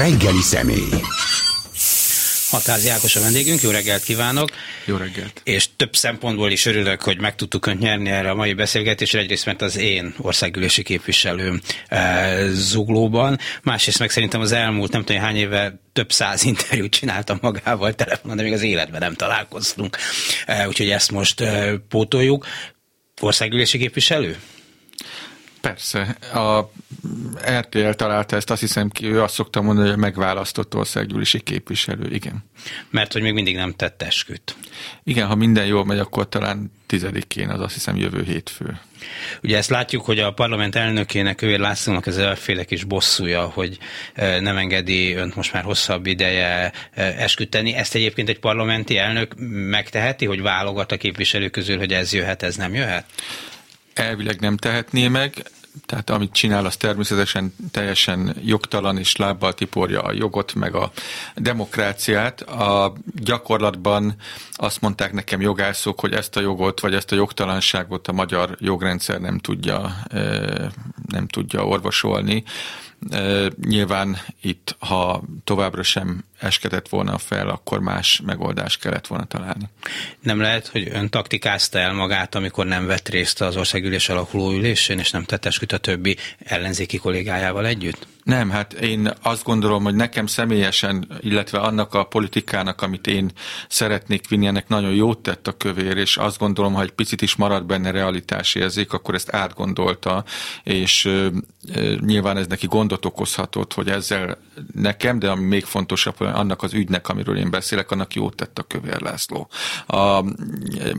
reggeli személy. Hatázi Ákos a vendégünk, jó reggelt kívánok! Jó reggelt! És több szempontból is örülök, hogy meg tudtuk önt nyerni erre a mai beszélgetésre, egyrészt mert az én országgyűlési képviselőm e, zuglóban, másrészt meg szerintem az elmúlt nem tudom hány éve több száz interjút csináltam magával telefonon, de még az életben nem találkoztunk. E, úgyhogy ezt most e, pótoljuk. Országgyűlési képviselő? Persze. A RTL találta ezt, azt hiszem ki, ő azt szokta mondani, hogy a megválasztott országgyűlési képviselő, igen. Mert hogy még mindig nem tett esküt. Igen, ha minden jól megy, akkor talán tizedikén, az azt hiszem jövő hétfő. Ugye ezt látjuk, hogy a parlament elnökének, Kövér Lászlónak ez elféle kis bosszúja, hogy e, nem engedi önt most már hosszabb ideje e, esküteni. Ezt egyébként egy parlamenti elnök megteheti, hogy válogat a képviselők közül, hogy ez jöhet, ez nem jöhet? Elvileg nem tehetné meg, tehát amit csinál, az természetesen teljesen jogtalan és lábbal tiporja a jogot, meg a demokráciát. A gyakorlatban azt mondták nekem jogászok, hogy ezt a jogot, vagy ezt a jogtalanságot a magyar jogrendszer nem tudja, nem tudja orvosolni. Nyilván itt, ha továbbra sem eskedett volna fel, akkor más megoldást kellett volna találni. Nem lehet, hogy ön taktikázta el magát, amikor nem vett részt az országgyűlés alakuló ülésén, és nem tett esküt a többi ellenzéki kollégájával együtt? Nem, hát én azt gondolom, hogy nekem személyesen, illetve annak a politikának, amit én szeretnék vinni, ennek nagyon jót tett a kövér, és azt gondolom, ha egy picit is marad benne realitási érzék, akkor ezt átgondolta, és nyilván ez neki gondot okozhatott, hogy ezzel nekem, de ami még fontosabb, annak az ügynek, amiről én beszélek, annak jót tett a kövér László. A,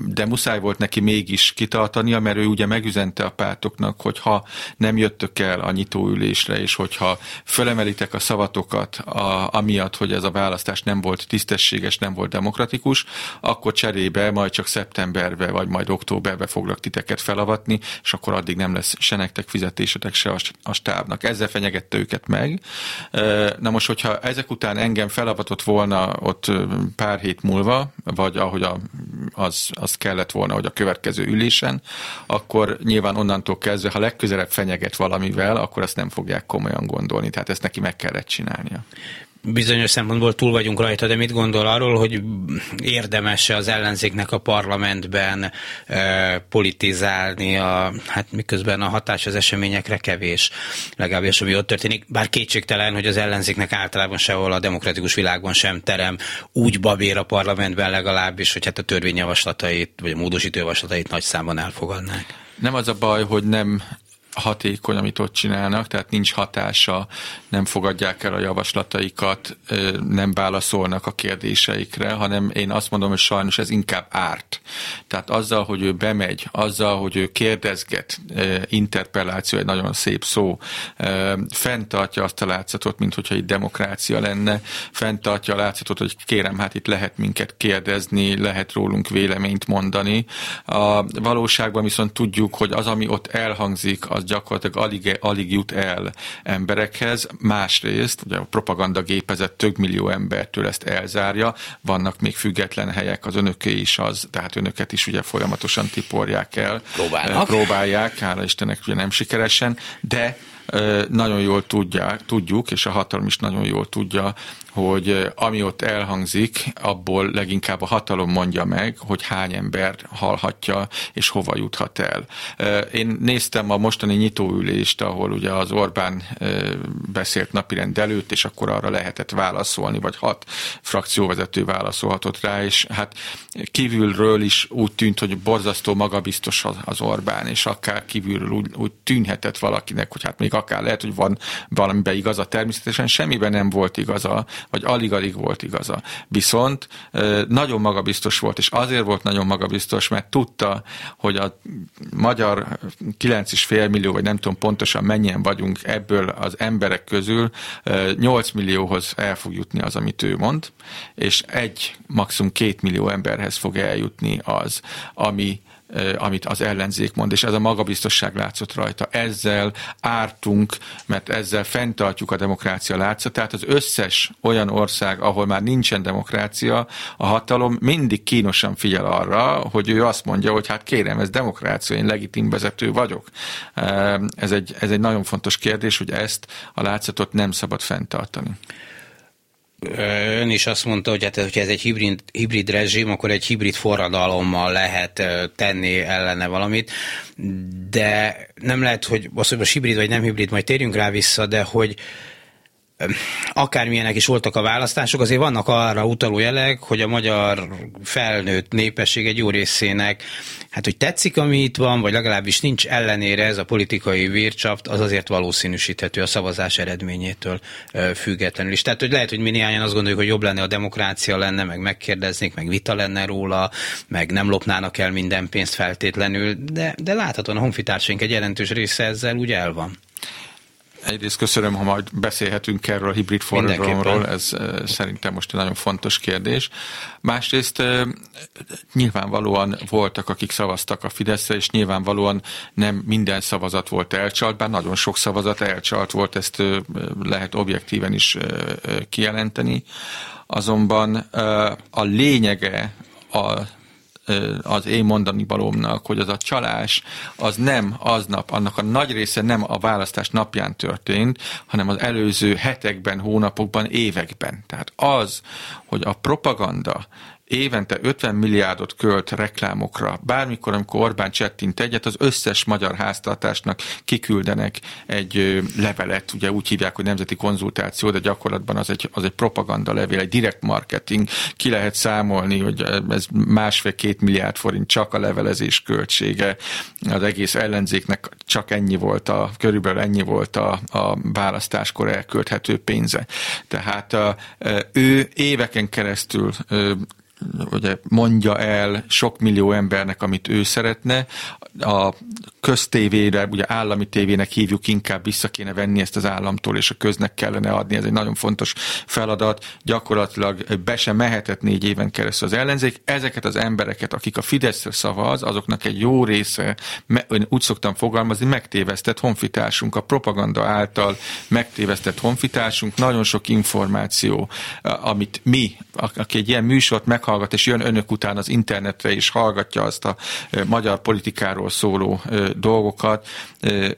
de muszáj volt neki mégis kitartania, mert ő ugye megüzente a pártoknak, hogy ha nem jöttök el a nyitóülésre, és hogyha fölemelitek a szavatokat a, amiatt, hogy ez a választás nem volt tisztességes, nem volt demokratikus, akkor cserébe majd csak szeptemberbe, vagy majd októberbe foglak titeket felavatni, és akkor addig nem lesz se nektek fizetésetek, se a stábnak. Ezzel fenyegette őket meg. Na most, hogyha ezek után engem felavatott volna ott pár hét múlva, vagy ahogy a, az, az kellett volna, hogy a következő ülésen, akkor nyilván onnantól kezdve, ha legközelebb fenyeget valamivel, akkor azt nem fogják komolyan gondolni, tehát ezt neki meg kellett csinálnia bizonyos szempontból túl vagyunk rajta, de mit gondol arról, hogy érdemes az ellenzéknek a parlamentben e, politizálni, a, hát miközben a hatás az eseményekre kevés, legalábbis ami ott történik. Bár kétségtelen, hogy az ellenzéknek általában sehol a demokratikus világban sem terem úgy babér a parlamentben legalábbis, hogy hát a törvényjavaslatait, vagy a módosítójavaslatait nagy számban elfogadnák. Nem az a baj, hogy nem hatékony, amit ott csinálnak, tehát nincs hatása, nem fogadják el a javaslataikat, nem válaszolnak a kérdéseikre, hanem én azt mondom, hogy sajnos ez inkább árt. Tehát azzal, hogy ő bemegy, azzal, hogy ő kérdezget, interpelláció egy nagyon szép szó, fenntartja azt a látszatot, mint hogyha itt demokrácia lenne, fenntartja a látszatot, hogy kérem, hát itt lehet minket kérdezni, lehet rólunk véleményt mondani. A valóságban viszont tudjuk, hogy az, ami ott elhangzik, az az gyakorlatilag alig, alig jut el emberekhez. Másrészt, ugye a propaganda gépezet több millió embertől ezt elzárja, vannak még független helyek, az önöké is az, tehát önöket is ugye folyamatosan tiporják el. Próbálnak. Próbálják, hála Istennek ugye nem sikeresen, de nagyon jól tudják, tudjuk, és a hatalom is nagyon jól tudja, hogy ami ott elhangzik, abból leginkább a hatalom mondja meg, hogy hány ember hallhatja, és hova juthat el. Én néztem a mostani nyitóülést, ahol ugye az Orbán beszélt napirend előtt, és akkor arra lehetett válaszolni, vagy hat frakcióvezető válaszolhatott rá, és hát kívülről is úgy tűnt, hogy borzasztó magabiztos az Orbán, és akár kívülről úgy, úgy tűnhetett valakinek, hogy hát még akár lehet, hogy van valamiben igaza, természetesen semmiben nem volt igaza, vagy alig-alig volt igaza. Viszont nagyon magabiztos volt, és azért volt nagyon magabiztos, mert tudta, hogy a magyar 9,5 millió, vagy nem tudom pontosan mennyien vagyunk ebből az emberek közül, 8 millióhoz el fog jutni az, amit ő mond, és egy, maximum két millió emberhez fog eljutni az, ami amit az ellenzék mond, és ez a magabiztosság látszott rajta. Ezzel ártunk, mert ezzel fenntartjuk a demokrácia látszatát. Az összes olyan ország, ahol már nincsen demokrácia, a hatalom mindig kínosan figyel arra, hogy ő azt mondja, hogy hát kérem, ez demokrácia, én legitim vezető vagyok. Ez egy, ez egy nagyon fontos kérdés, hogy ezt a látszatot nem szabad fenntartani. Ön is azt mondta, hogy hát, hogyha ez egy hibrid, hibrid rezsim, akkor egy hibrid forradalommal lehet tenni ellene valamit, de nem lehet, hogy az, hogy most hibrid vagy nem hibrid, majd térjünk rá vissza, de hogy akármilyenek is voltak a választások, azért vannak arra utaló jelek, hogy a magyar felnőtt népesség egy jó részének, hát hogy tetszik, ami itt van, vagy legalábbis nincs ellenére ez a politikai vércsapt, az azért valószínűsíthető a szavazás eredményétől függetlenül is. Tehát, hogy lehet, hogy mi néhányan azt gondoljuk, hogy jobb lenne a demokrácia lenne, meg megkérdeznék, meg vita lenne róla, meg nem lopnának el minden pénzt feltétlenül, de, de láthatóan a honfitársaink egy jelentős része ezzel úgy el van. Egyrészt köszönöm, ha majd beszélhetünk erről a hibrid forradalomról, ez szerintem most egy nagyon fontos kérdés. Másrészt nyilvánvalóan voltak, akik szavaztak a Fideszre, és nyilvánvalóan nem minden szavazat volt elcsalt, bár nagyon sok szavazat elcsalt volt, ezt lehet objektíven is kijelenteni. Azonban a lényege a az én mondani valómnak, hogy az a csalás az nem aznap, annak a nagy része nem a választás napján történt, hanem az előző hetekben, hónapokban, években. Tehát az, hogy a propaganda évente 50 milliárdot költ reklámokra. Bármikor, amikor Orbán csettint egyet, az összes magyar háztartásnak kiküldenek egy levelet, ugye úgy hívják, hogy nemzeti konzultáció, de gyakorlatban az egy, az egy propaganda levél, egy direct marketing. Ki lehet számolni, hogy ez másfél-két milliárd forint csak a levelezés költsége. Az egész ellenzéknek csak ennyi volt a, körülbelül ennyi volt a, a választáskor elkölthető pénze. Tehát a, ő éveken keresztül ugye mondja el sok millió embernek, amit ő szeretne. A köztévére, ugye állami tévének hívjuk, inkább vissza kéne venni ezt az államtól, és a köznek kellene adni. Ez egy nagyon fontos feladat. Gyakorlatilag be sem mehetett négy éven keresztül az ellenzék. Ezeket az embereket, akik a Fideszre szavaz, azoknak egy jó része, úgy szoktam fogalmazni, megtévesztett honfitársunk, a propaganda által megtévesztett honfitársunk, nagyon sok információ, amit mi, aki egy ilyen műsort meghallgat, és jön önök után az internetre, és hallgatja azt a magyar politikáról szóló dolgokat,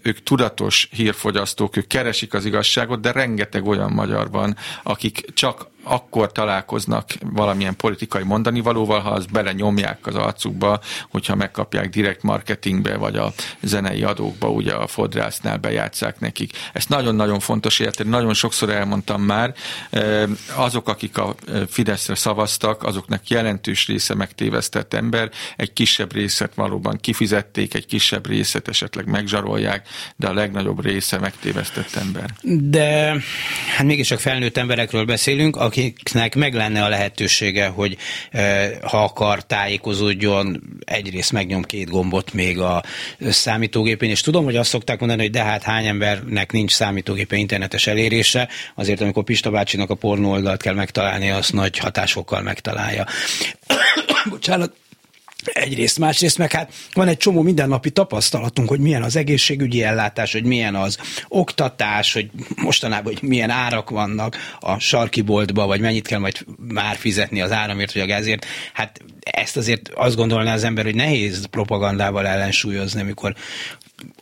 ők tudatos hírfogyasztók, ők keresik az igazságot, de rengeteg olyan magyar van, akik csak akkor találkoznak valamilyen politikai mondani valóval, ha azt belenyomják az arcukba, hogyha megkapják direkt marketingbe, vagy a zenei adókba, ugye a fodrásznál bejátszák nekik. Ezt nagyon-nagyon fontos érteni, nagyon sokszor elmondtam már, azok, akik a Fideszre szavaztak, azoknak jelentős része megtévesztett ember, egy kisebb részet valóban kifizették, egy kisebb részet esetleg megzsarolják, de a legnagyobb része megtévesztett ember. De hát mégis csak felnőtt emberekről beszélünk, akiknek meg lenne a lehetősége, hogy ha akar tájékozódjon, egyrészt megnyom két gombot még a számítógépén, és tudom, hogy azt szokták mondani, hogy de hát hány embernek nincs számítógépe internetes elérése, azért amikor Pista bácsinak a pornó oldalt kell megtalálni, azt nagy hatásokkal megtalálja. Bocsánat, Egyrészt, másrészt meg hát van egy csomó mindennapi tapasztalatunk, hogy milyen az egészségügyi ellátás, hogy milyen az oktatás, hogy mostanában, hogy milyen árak vannak a sarki boltba, vagy mennyit kell majd már fizetni az áramért, vagy a gázért. Hát ezt azért azt gondolná az ember, hogy nehéz propagandával ellensúlyozni, amikor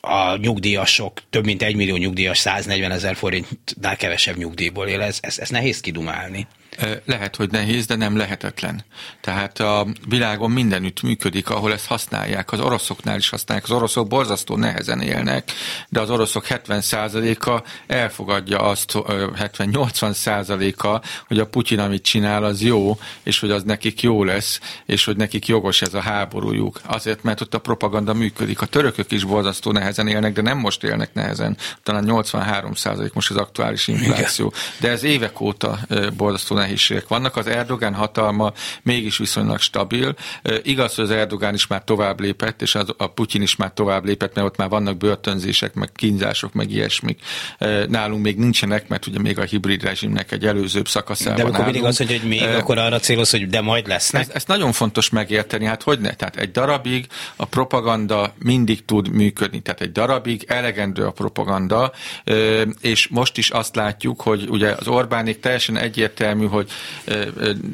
a nyugdíjasok, több mint egy millió nyugdíjas 140 ezer forintnál kevesebb nyugdíjból él, ez, ez, ez nehéz kidumálni. Lehet, hogy nehéz, de nem lehetetlen. Tehát a világon mindenütt működik, ahol ezt használják. Az oroszoknál is használják. Az oroszok borzasztó nehezen élnek, de az oroszok 70%-a elfogadja azt, 70-80%-a, hogy a Putyin, amit csinál, az jó, és hogy az nekik jó lesz, és hogy nekik jogos ez a háborújuk. Azért, mert ott a propaganda működik. A törökök is borzasztó nehezen élnek, de nem most élnek nehezen. Talán 83% most az aktuális infláció. De ez évek óta borzasztó nehézségek vannak. Az Erdogán hatalma mégis viszonylag stabil. Igaz, hogy az Erdogán is már tovább lépett, és az, a Putyin is már tovább lépett, mert ott már vannak börtönzések, meg kínzások, meg ilyesmik. Nálunk még nincsenek, mert ugye még a hibrid rezsimnek egy előzőbb szakaszában De amikor mindig az, hogy, hogy még, akkor arra céloz, hogy de majd lesznek. Ez, ez nagyon fontos megérteni, hát hogy ne? Tehát egy darabig a propaganda mindig tud működni, tehát egy darabig elegendő a propaganda, és most is azt látjuk, hogy ugye az Orbánék teljesen egyértelmű, hogy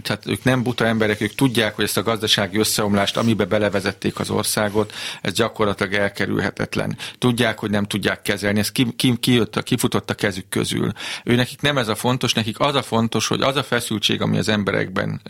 tehát ők nem buta emberek, ők tudják, hogy ezt a gazdasági összeomlást, amibe belevezették az országot, ez gyakorlatilag elkerülhetetlen. Tudják, hogy nem tudják kezelni, ez ki, ki, ki jött, kifutott a kezük közül. Ő nekik nem ez a fontos, nekik az a fontos, hogy az a feszültség, ami az emberekben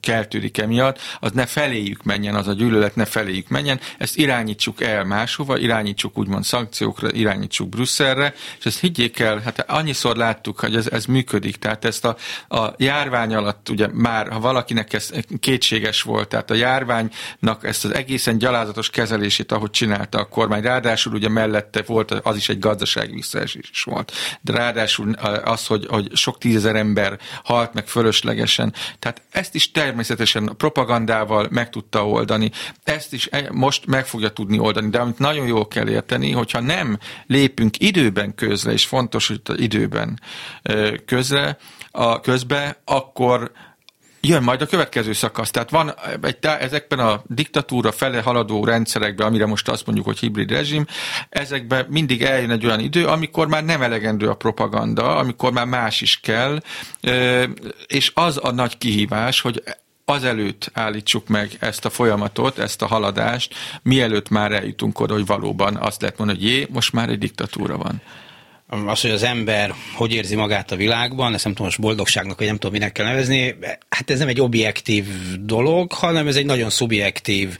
keltődik emiatt, az ne feléjük menjen, az a gyűlölet ne feléjük menjen, ezt irányítsuk el máshova, irányítsuk úgymond szankciókra, irányítsuk Brüsszelre, és ezt higgyék el, hát annyiszor láttuk, hogy ez, ez működik, tehát ezt a, a járvány alatt ugye már, ha valakinek ez kétséges volt, tehát a járványnak ezt az egészen gyalázatos kezelését, ahogy csinálta a kormány, ráadásul ugye mellette volt, az is egy gazdasági visszaesés is volt, de ráadásul az, hogy, hogy sok tízezer ember halt meg fölöslegesen, tehát ezt is természetesen propagandával meg tudta oldani, ezt is e, most meg fogja tudni oldani, de amit nagyon jól kell érteni, hogyha nem lépünk időben közre, és fontos, hogy időben közre, a közbe, akkor jön majd a következő szakasz. Tehát van egy, ezekben a diktatúra fele haladó rendszerekben, amire most azt mondjuk, hogy hibrid rezsim, ezekben mindig eljön egy olyan idő, amikor már nem elegendő a propaganda, amikor már más is kell, és az a nagy kihívás, hogy azelőtt állítsuk meg ezt a folyamatot, ezt a haladást, mielőtt már eljutunk oda, hogy valóban azt lehet mondani, hogy jé, most már egy diktatúra van az, hogy az ember hogy érzi magát a világban, ezt nem tudom, most boldogságnak, vagy nem tudom, minek kell nevezni, hát ez nem egy objektív dolog, hanem ez egy nagyon szubjektív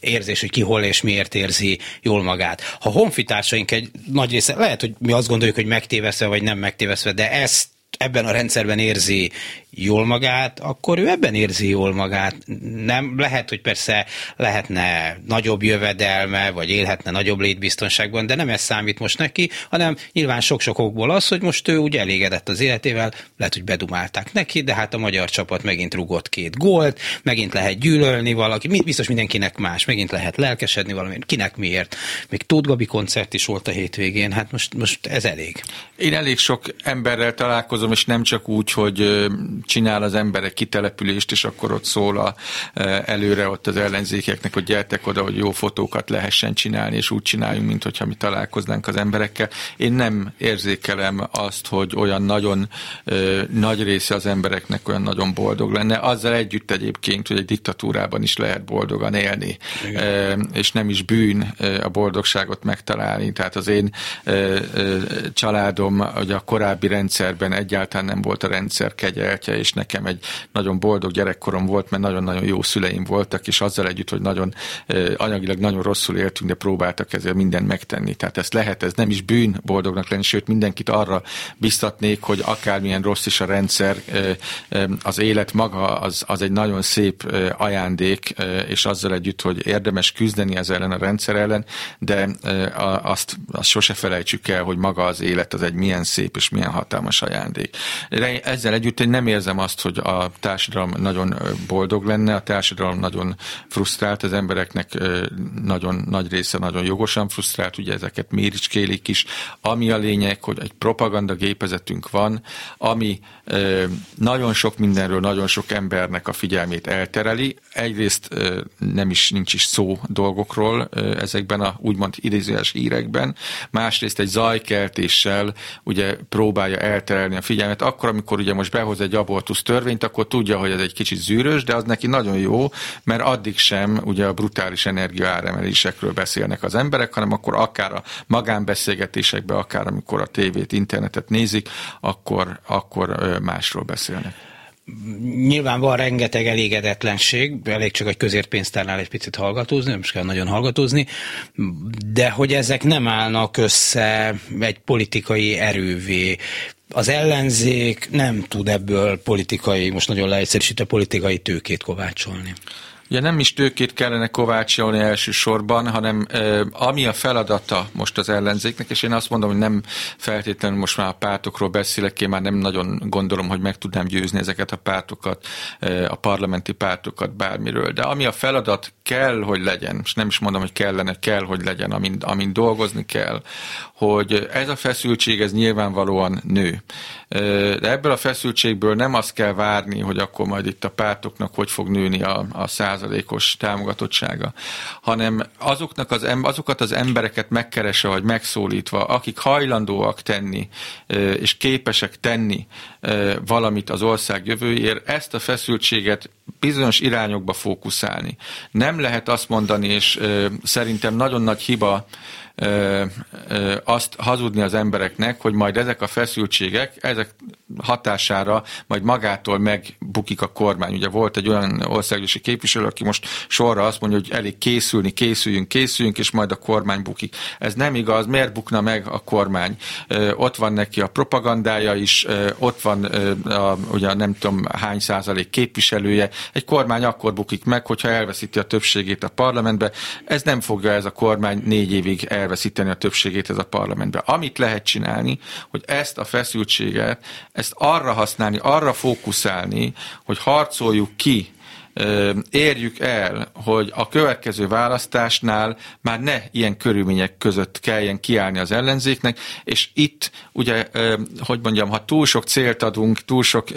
érzés, hogy ki hol és miért érzi jól magát. Ha honfitársaink egy nagy része, lehet, hogy mi azt gondoljuk, hogy megtéveszve, vagy nem megtéveszve, de ezt ebben a rendszerben érzi jól magát, akkor ő ebben érzi jól magát. Nem lehet, hogy persze lehetne nagyobb jövedelme, vagy élhetne nagyobb létbiztonságban, de nem ez számít most neki, hanem nyilván sok-sok okból az, hogy most ő úgy elégedett az életével, lehet, hogy bedumálták neki, de hát a magyar csapat megint rugott két gólt, megint lehet gyűlölni valaki, biztos mindenkinek más, megint lehet lelkesedni valami, kinek miért. Még Tóth Gabi koncert is volt a hétvégén, hát most, most ez elég. Én elég sok emberrel találkozom, és nem csak úgy, hogy csinál az emberek kitelepülést, és akkor ott szól a, előre ott az ellenzékeknek, hogy gyertek oda, hogy jó fotókat lehessen csinálni, és úgy csináljunk, mint hogyha mi találkoznánk az emberekkel. Én nem érzékelem azt, hogy olyan nagyon nagy része az embereknek olyan nagyon boldog lenne. Azzal együtt egyébként, hogy egy diktatúrában is lehet boldogan élni, e, és nem is bűn a boldogságot megtalálni. Tehát az én családom, hogy a korábbi rendszerben egyáltalán nem volt a rendszer kegyeltje, és nekem egy nagyon boldog gyerekkorom volt, mert nagyon-nagyon jó szüleim voltak, és azzal együtt, hogy nagyon anyagilag nagyon rosszul éltünk, de próbáltak ezzel mindent megtenni. Tehát ezt lehet, ez nem is bűn boldognak lenni, sőt mindenkit arra biztatnék, hogy akármilyen rossz is a rendszer, az élet maga az, az egy nagyon szép ajándék, és azzal együtt, hogy érdemes küzdeni ez ellen a rendszer ellen, de azt, azt sose felejtsük el, hogy maga az élet az egy milyen szép és milyen hatalmas ajándék. Ezzel együtt én nem érzem azt, hogy a társadalom nagyon boldog lenne, a társadalom nagyon frusztrált, az embereknek nagyon nagy része nagyon jogosan frusztrált, ugye ezeket méricskélik is. Ami a lényeg, hogy egy propaganda gépezetünk van, ami nagyon sok mindenről, nagyon sok embernek a figyelmét eltereli. Egyrészt nem is, nincs is szó dolgokról ezekben a úgymond idézőes hírekben, másrészt egy zajkeltéssel ugye próbálja elterelni a figyelmet, akkor, amikor ugye most behoz egy abort abortusz törvényt, akkor tudja, hogy ez egy kicsit zűrös, de az neki nagyon jó, mert addig sem ugye a brutális energiaáremelésekről beszélnek az emberek, hanem akkor akár a magánbeszélgetésekben, akár amikor a tévét, internetet nézik, akkor, akkor másról beszélnek. Nyilván van rengeteg elégedetlenség, elég csak egy közértpénztárnál egy picit hallgatózni, nem is kell nagyon hallgatózni, de hogy ezek nem állnak össze egy politikai erővé az ellenzék nem tud ebből politikai, most nagyon leegyszerűsítve politikai tőkét kovácsolni. Ugye nem is tőkét kellene kovácsolni elsősorban, hanem ami a feladata most az ellenzéknek, és én azt mondom, hogy nem feltétlenül most már a pártokról beszélek, én már nem nagyon gondolom, hogy meg tudnám győzni ezeket a pártokat, a parlamenti pártokat bármiről. De ami a feladat kell, hogy legyen, és nem is mondom, hogy kellene, kell, hogy legyen, amin, amin dolgozni kell, hogy ez a feszültség, ez nyilvánvalóan nő. De ebből a feszültségből nem azt kell várni, hogy akkor majd itt a pártoknak hogy fog nőni a, a százalékos támogatottsága, hanem azoknak az, azokat az embereket megkeresse, vagy megszólítva, akik hajlandóak tenni, és képesek tenni valamit az ország jövőjéért, ezt a feszültséget bizonyos irányokba fókuszálni. Nem lehet azt mondani, és szerintem nagyon nagy hiba azt hazudni az embereknek, hogy majd ezek a feszültségek, ezek hatására majd magától megbukik a kormány. Ugye volt egy olyan országgyűlési képviselő, aki most sorra azt mondja, hogy elég készülni, készüljünk, készüljünk, és majd a kormány bukik. Ez nem igaz. Miért bukna meg a kormány? Ott van neki a propagandája is, ott van a, ugye nem tudom hány százalék képviselője. Egy kormány akkor bukik meg, hogyha elveszíti a többségét a parlamentbe. Ez nem fogja ez a kormány négy évig elveszíteni a többségét ez a parlamentbe. Amit lehet csinálni, hogy ezt a feszültséget ezt arra használni, arra fókuszálni, hogy harcoljuk ki érjük el, hogy a következő választásnál már ne ilyen körülmények között kelljen kiállni az ellenzéknek, és itt ugye, hogy mondjam, ha túl sok célt adunk, túl sok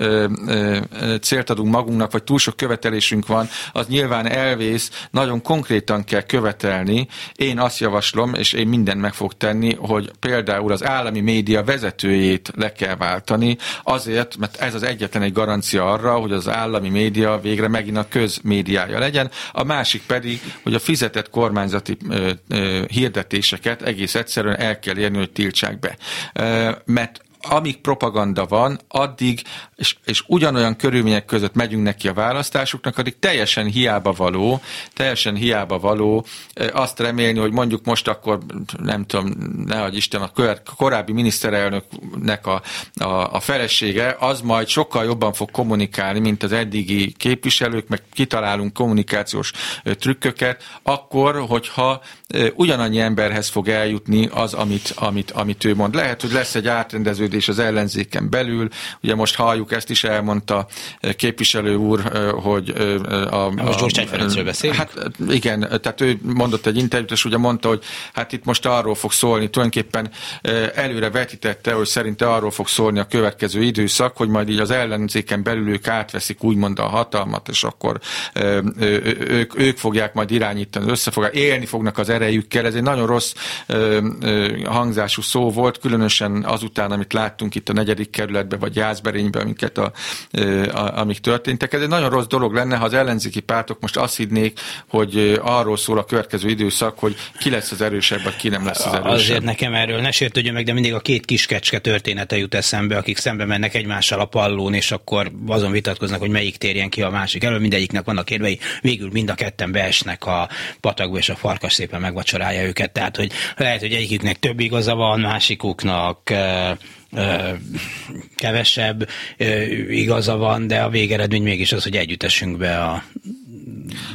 célt adunk magunknak, vagy túl sok követelésünk van, az nyilván elvész, nagyon konkrétan kell követelni. Én azt javaslom, és én mindent meg fog tenni, hogy például az állami média vezetőjét le kell váltani, azért, mert ez az egyetlen egy garancia arra, hogy az állami média végre megint a közmédiája legyen, a másik pedig, hogy a fizetett kormányzati hirdetéseket egész egyszerűen el kell érni, hogy tiltsák be. Mert amíg propaganda van, addig, és, és ugyanolyan körülmények között megyünk neki a választásoknak, addig teljesen hiába való, teljesen hiába való azt remélni, hogy mondjuk most akkor, nem tudom, nehogy Isten, a korábbi miniszterelnöknek a, a, a felesége, az majd sokkal jobban fog kommunikálni, mint az eddigi képviselők, meg kitalálunk kommunikációs trükköket, akkor, hogyha ugyanannyi emberhez fog eljutni az, amit, amit, amit ő mond. Lehet, hogy lesz egy átrendeződés az ellenzéken belül, ugye most halljuk, ezt is elmondta képviselő úr, hogy a... Most Gyurcsány Ferencről beszél? Hát igen, tehát ő mondott egy interjút, és ugye mondta, hogy hát itt most arról fog szólni, tulajdonképpen előre vetítette, hogy szerinte arról fog szólni a következő időszak, hogy majd így az ellenzéken belül ők átveszik úgymond a hatalmat, és akkor ők, ők fogják majd irányítani, összefogják, élni fognak az erejükkel. Ez egy nagyon rossz hangzású szó volt, különösen azután, amit láttunk itt a negyedik kerületben, vagy Jászberényben, amiket a, a, amik történtek. Ez egy nagyon rossz dolog lenne, ha az ellenzéki pártok most azt hinnék, hogy arról szól a következő időszak, hogy ki lesz az erősebb, vagy ki nem lesz az erősebb. Azért nekem erről ne sértődjön meg, de mindig a két kiskecske története jut eszembe, akik szembe mennek egymással a pallón, és akkor azon vitatkoznak, hogy melyik térjen ki a másik elől. Mindegyiknek vannak érvei, végül mind a ketten beesnek a patakba, és a farkas szépen megvacsorálja őket. Tehát, hogy lehet, hogy egyiküknek több igaza van, másikuknak kevesebb igaza van, de a végeredmény mégis az, hogy együttesünk be a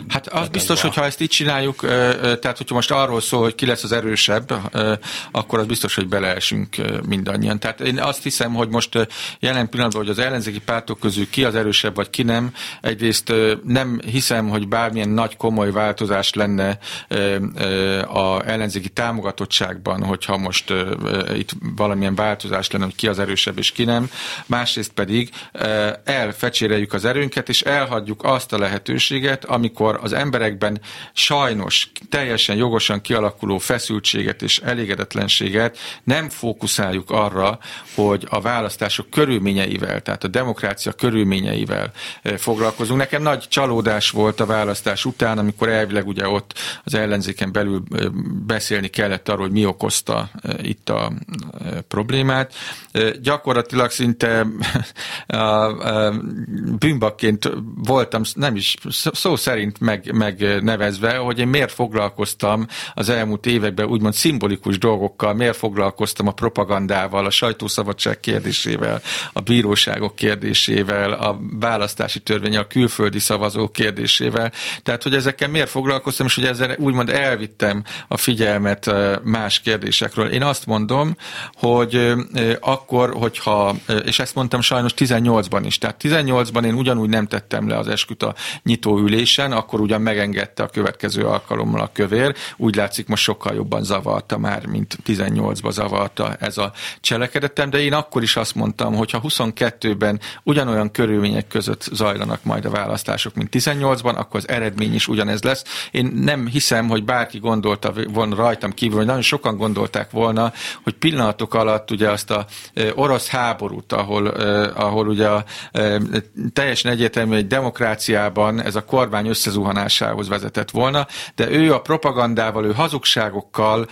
Hát az biztos, hogy ha ezt így csináljuk, tehát hogyha most arról szól, hogy ki lesz az erősebb, akkor az biztos, hogy beleesünk mindannyian. Tehát én azt hiszem, hogy most jelen pillanatban, hogy az ellenzéki pártok közül ki az erősebb, vagy ki nem, egyrészt nem hiszem, hogy bármilyen nagy komoly változás lenne a ellenzéki támogatottságban, hogyha most itt valamilyen változás lenne, hogy ki az erősebb és ki nem. Másrészt pedig elfecséreljük az erőnket, és elhagyjuk azt a lehetőséget, amikor az emberekben sajnos teljesen jogosan kialakuló feszültséget és elégedetlenséget nem fókuszáljuk arra, hogy a választások körülményeivel, tehát a demokrácia körülményeivel foglalkozunk. Nekem nagy csalódás volt a választás után, amikor elvileg ugye ott az ellenzéken belül beszélni kellett arról, hogy mi okozta itt a problémát. Gyakorlatilag szinte bűnbakként voltam, nem is szó szerint meg, megnevezve, hogy én miért foglalkoztam az elmúlt években úgymond szimbolikus dolgokkal, miért foglalkoztam a propagandával, a sajtószabadság kérdésével, a bíróságok kérdésével, a választási törvény, a külföldi szavazók kérdésével. Tehát, hogy ezekkel miért foglalkoztam, és hogy ezzel úgymond elvittem a figyelmet más kérdésekről. Én azt mondom, hogy akkor, hogyha, és ezt mondtam sajnos 18-ban is, tehát 18-ban én ugyanúgy nem tettem le az esküt a nyitóülésen, akkor ugyan megengedte a következő alkalommal a kövér, úgy látszik most sokkal jobban zavarta már, mint 18-ban zavarta ez a cselekedetem, de én akkor is azt mondtam, hogy ha 22-ben ugyanolyan körülmények között zajlanak majd a választások, mint 18-ban, akkor az eredmény is ugyanez lesz. Én nem hiszem, hogy bárki gondolta volna rajtam kívül, hogy nagyon sokan gondolták volna, hogy pillanatok alatt ugye azt a orosz háborút, ahol, ahol ugye a, teljesen egyértelmű, egy demokráciában ez a kormány összezuhanásához vezetett volna, de ő a propagandával, ő hazugságokkal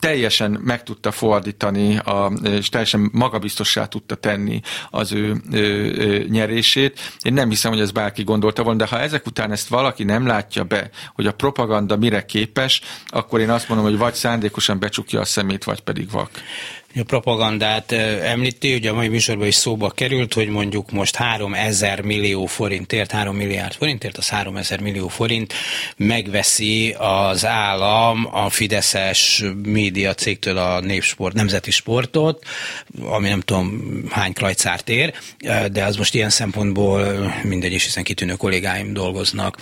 teljesen meg tudta fordítani, a, és teljesen magabiztossá tudta tenni az ő, ő nyerését. Én nem hiszem, hogy ez bárki gondolta volna, de ha ezek után ezt valaki nem látja be, hogy a propaganda mire képes, akkor én azt mondom, hogy vagy szándékosan becsukja a szemét, vagy pedig vak a propagandát említi, ugye a mai műsorban is szóba került, hogy mondjuk most 3000 millió forintért, 3 milliárd forintért, az 3000 millió forint megveszi az állam a Fideszes média cégtől a népsport, nemzeti sportot, ami nem tudom hány krajcárt ér, de az most ilyen szempontból mindegy, és hiszen kitűnő kollégáim dolgoznak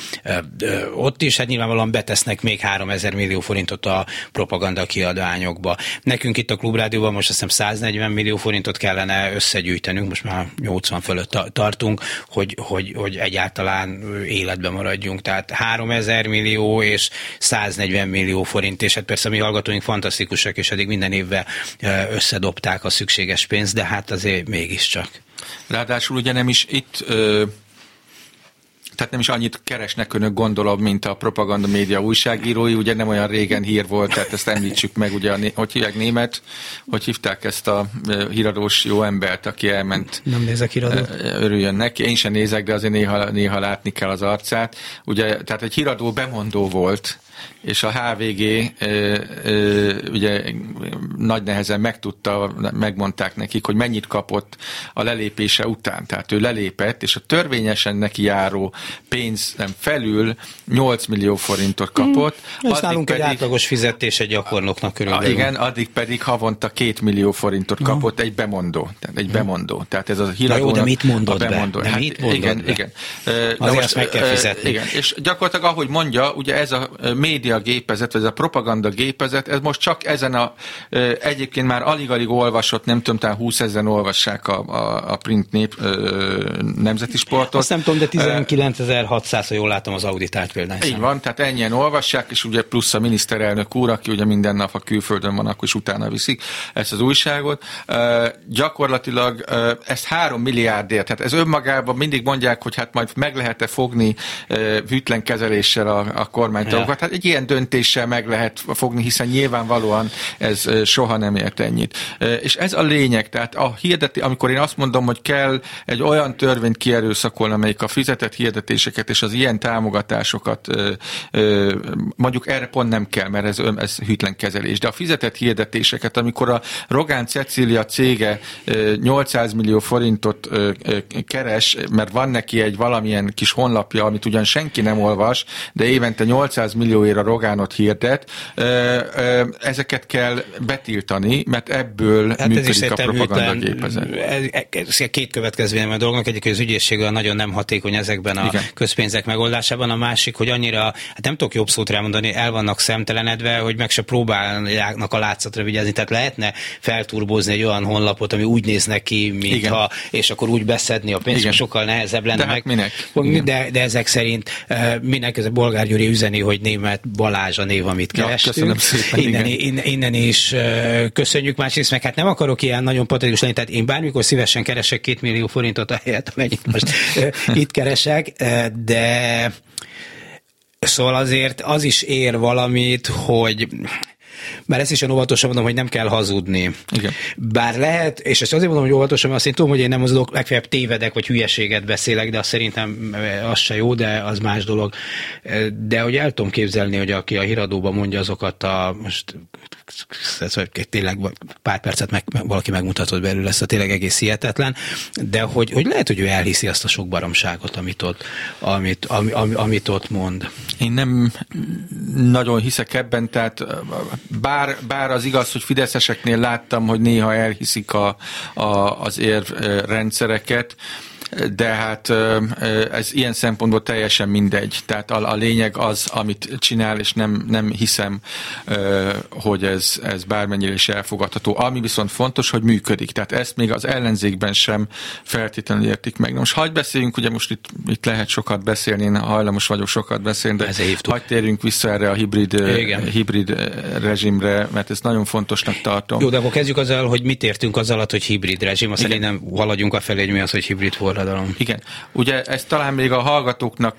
ott is, hát nyilvánvalóan betesznek még 3000 millió forintot a propaganda kiadványokba. Nekünk itt a Klubrádióban most azt hiszem 140 millió forintot kellene összegyűjtenünk, most már 80 fölött tartunk, hogy, hogy, hogy egyáltalán életben maradjunk. Tehát 3000 millió és 140 millió forint, és hát persze mi hallgatóink fantasztikusak, és eddig minden évben összedobták a szükséges pénzt, de hát azért mégiscsak. Ráadásul ugye nem is itt ö, tehát nem is annyit keresnek önök gondolom, mint a propaganda média újságírói, ugye nem olyan régen hír volt, tehát ezt említsük meg, ugye, hogy hívják német, hogy hívták ezt a híradós jó embert, aki elment. Nem nézek híradót. Örüljön neki, én sem nézek, de azért néha, néha látni kell az arcát. Ugye, tehát egy híradó bemondó volt, és a HVG ö, ö, ugye nagy nehezen megtudta, megmondták nekik, hogy mennyit kapott a lelépése után. Tehát ő lelépett, és a törvényesen neki járó pénzen felül 8 millió forintot kapott. Hmm. Ez nálunk pedig, egy átlagos fizetés egy gyakornoknak körülbelül. Igen, addig pedig havonta 2 millió forintot kapott no. egy bemondó. Tehát egy bemondó. Tehát ez a híradónak jó, de mit mondott a bemondó. Be? De hát, mit mondott igen, be? igen. Azért most, meg kell fizetni. Igen, és gyakorlatilag ahogy mondja, ugye ez a média gépezet, vagy ez a propaganda gépezet, ez most csak ezen a egyébként már alig-alig olvasott, nem tudom, talán 20 ezeren olvassák a, a, a print nép nemzeti sportot. Azt nem tudom, de 19.600, ha jól látom az auditált példány. Így van, tehát ennyien olvassák, és ugye plusz a miniszterelnök úr, aki ugye minden nap a külföldön van, akkor is utána viszik ezt az újságot. Gyakorlatilag ezt három milliárdért, tehát ez önmagában mindig mondják, hogy hát majd meg lehet-e fogni hűtlen kezeléssel a, a kormánytagokat. Ja. Hát egy ilyen döntéssel meg lehet fogni, hiszen nyilvánvalóan ez soha nem ért ennyit. És ez a lényeg, tehát a hirdeti, amikor én azt mondom, hogy kell egy olyan törvényt kierőszakolni, amelyik a fizetett hirdetéseket és az ilyen támogatásokat mondjuk erre pont nem kell, mert ez, ez hűtlen kezelés, de a fizetett hirdetéseket, amikor a Rogán Cecília cége 800 millió forintot keres, mert van neki egy valamilyen kis honlapja, amit ugyan senki nem olvas, de évente 800 millióért a Rogánot hirdet, ezeket kell betiltani, mert ebből hát működik a propagandagépezet. Ez, ez két következménye a dolognak, egyik, hogy az ügyészség nagyon nem hatékony ezekben a Igen. közpénzek megoldásában, a másik, hogy annyira, hát nem tudok jobb szót rámondani, el vannak szemtelenedve, hogy meg se próbálnak a látszatra vigyázni, tehát lehetne felturbózni egy olyan honlapot, ami úgy néz neki, mintha, és akkor úgy beszedni a pénzt, Igen. sokkal nehezebb lenne de hát meg. minek? De, de ezek szerint minek ez a Bolgár Gyuri üzeni, hogy német Balázs a név, amit kerestünk. Ja, köszönöm szépen, innen, innen, innen is köszönjük, másrészt meg hát nem akarok ilyen nagyon patetikus lenni, tehát én bármikor szívesen keresek két millió forintot a helyet, amennyit most itt keresek, de Szóval azért az is ér valamit, hogy Bár ezt is olyan óvatosan mondom, hogy nem kell hazudni. Igen. Bár lehet, és ezt azért mondom, hogy óvatosan, mert azt én tudom, hogy én nem azok legfeljebb tévedek, vagy hülyeséget beszélek, de azt szerintem az se jó, de az más dolog. De hogy el tudom képzelni, hogy aki a híradóban mondja azokat a, most ez, tényleg pár percet meg, valaki megmutatott belőle, a tényleg egész hihetetlen, de hogy, hogy lehet, hogy ő elhiszi azt a sok baromságot, amit ott, amit, ami, ami, amit ott mond. Én nem nagyon hiszek ebben, tehát bár, bár az igaz, hogy fideszeseknél láttam, hogy néha elhiszik a, a, az érrendszereket, de hát ez ilyen szempontból teljesen mindegy. Tehát a, a lényeg az, amit csinál, és nem, nem hiszem, hogy ez, ez bármennyire is elfogadható. Ami viszont fontos, hogy működik. Tehát ezt még az ellenzékben sem feltétlenül értik meg. most hagyd beszéljünk, ugye most itt, itt lehet sokat beszélni, én hajlamos vagyok sokat beszélni, de hagyd térjünk vissza erre a hibrid, hibrid rezsimre, mert ezt nagyon fontosnak tartom. Jó, de akkor kezdjük azzal, hogy mit értünk az alatt, hogy hibrid rezsim. Azt nem haladjunk a felé, hogy mi az, hogy hibrid forrás forradalom. Igen. Ugye ez talán még a hallgatóknak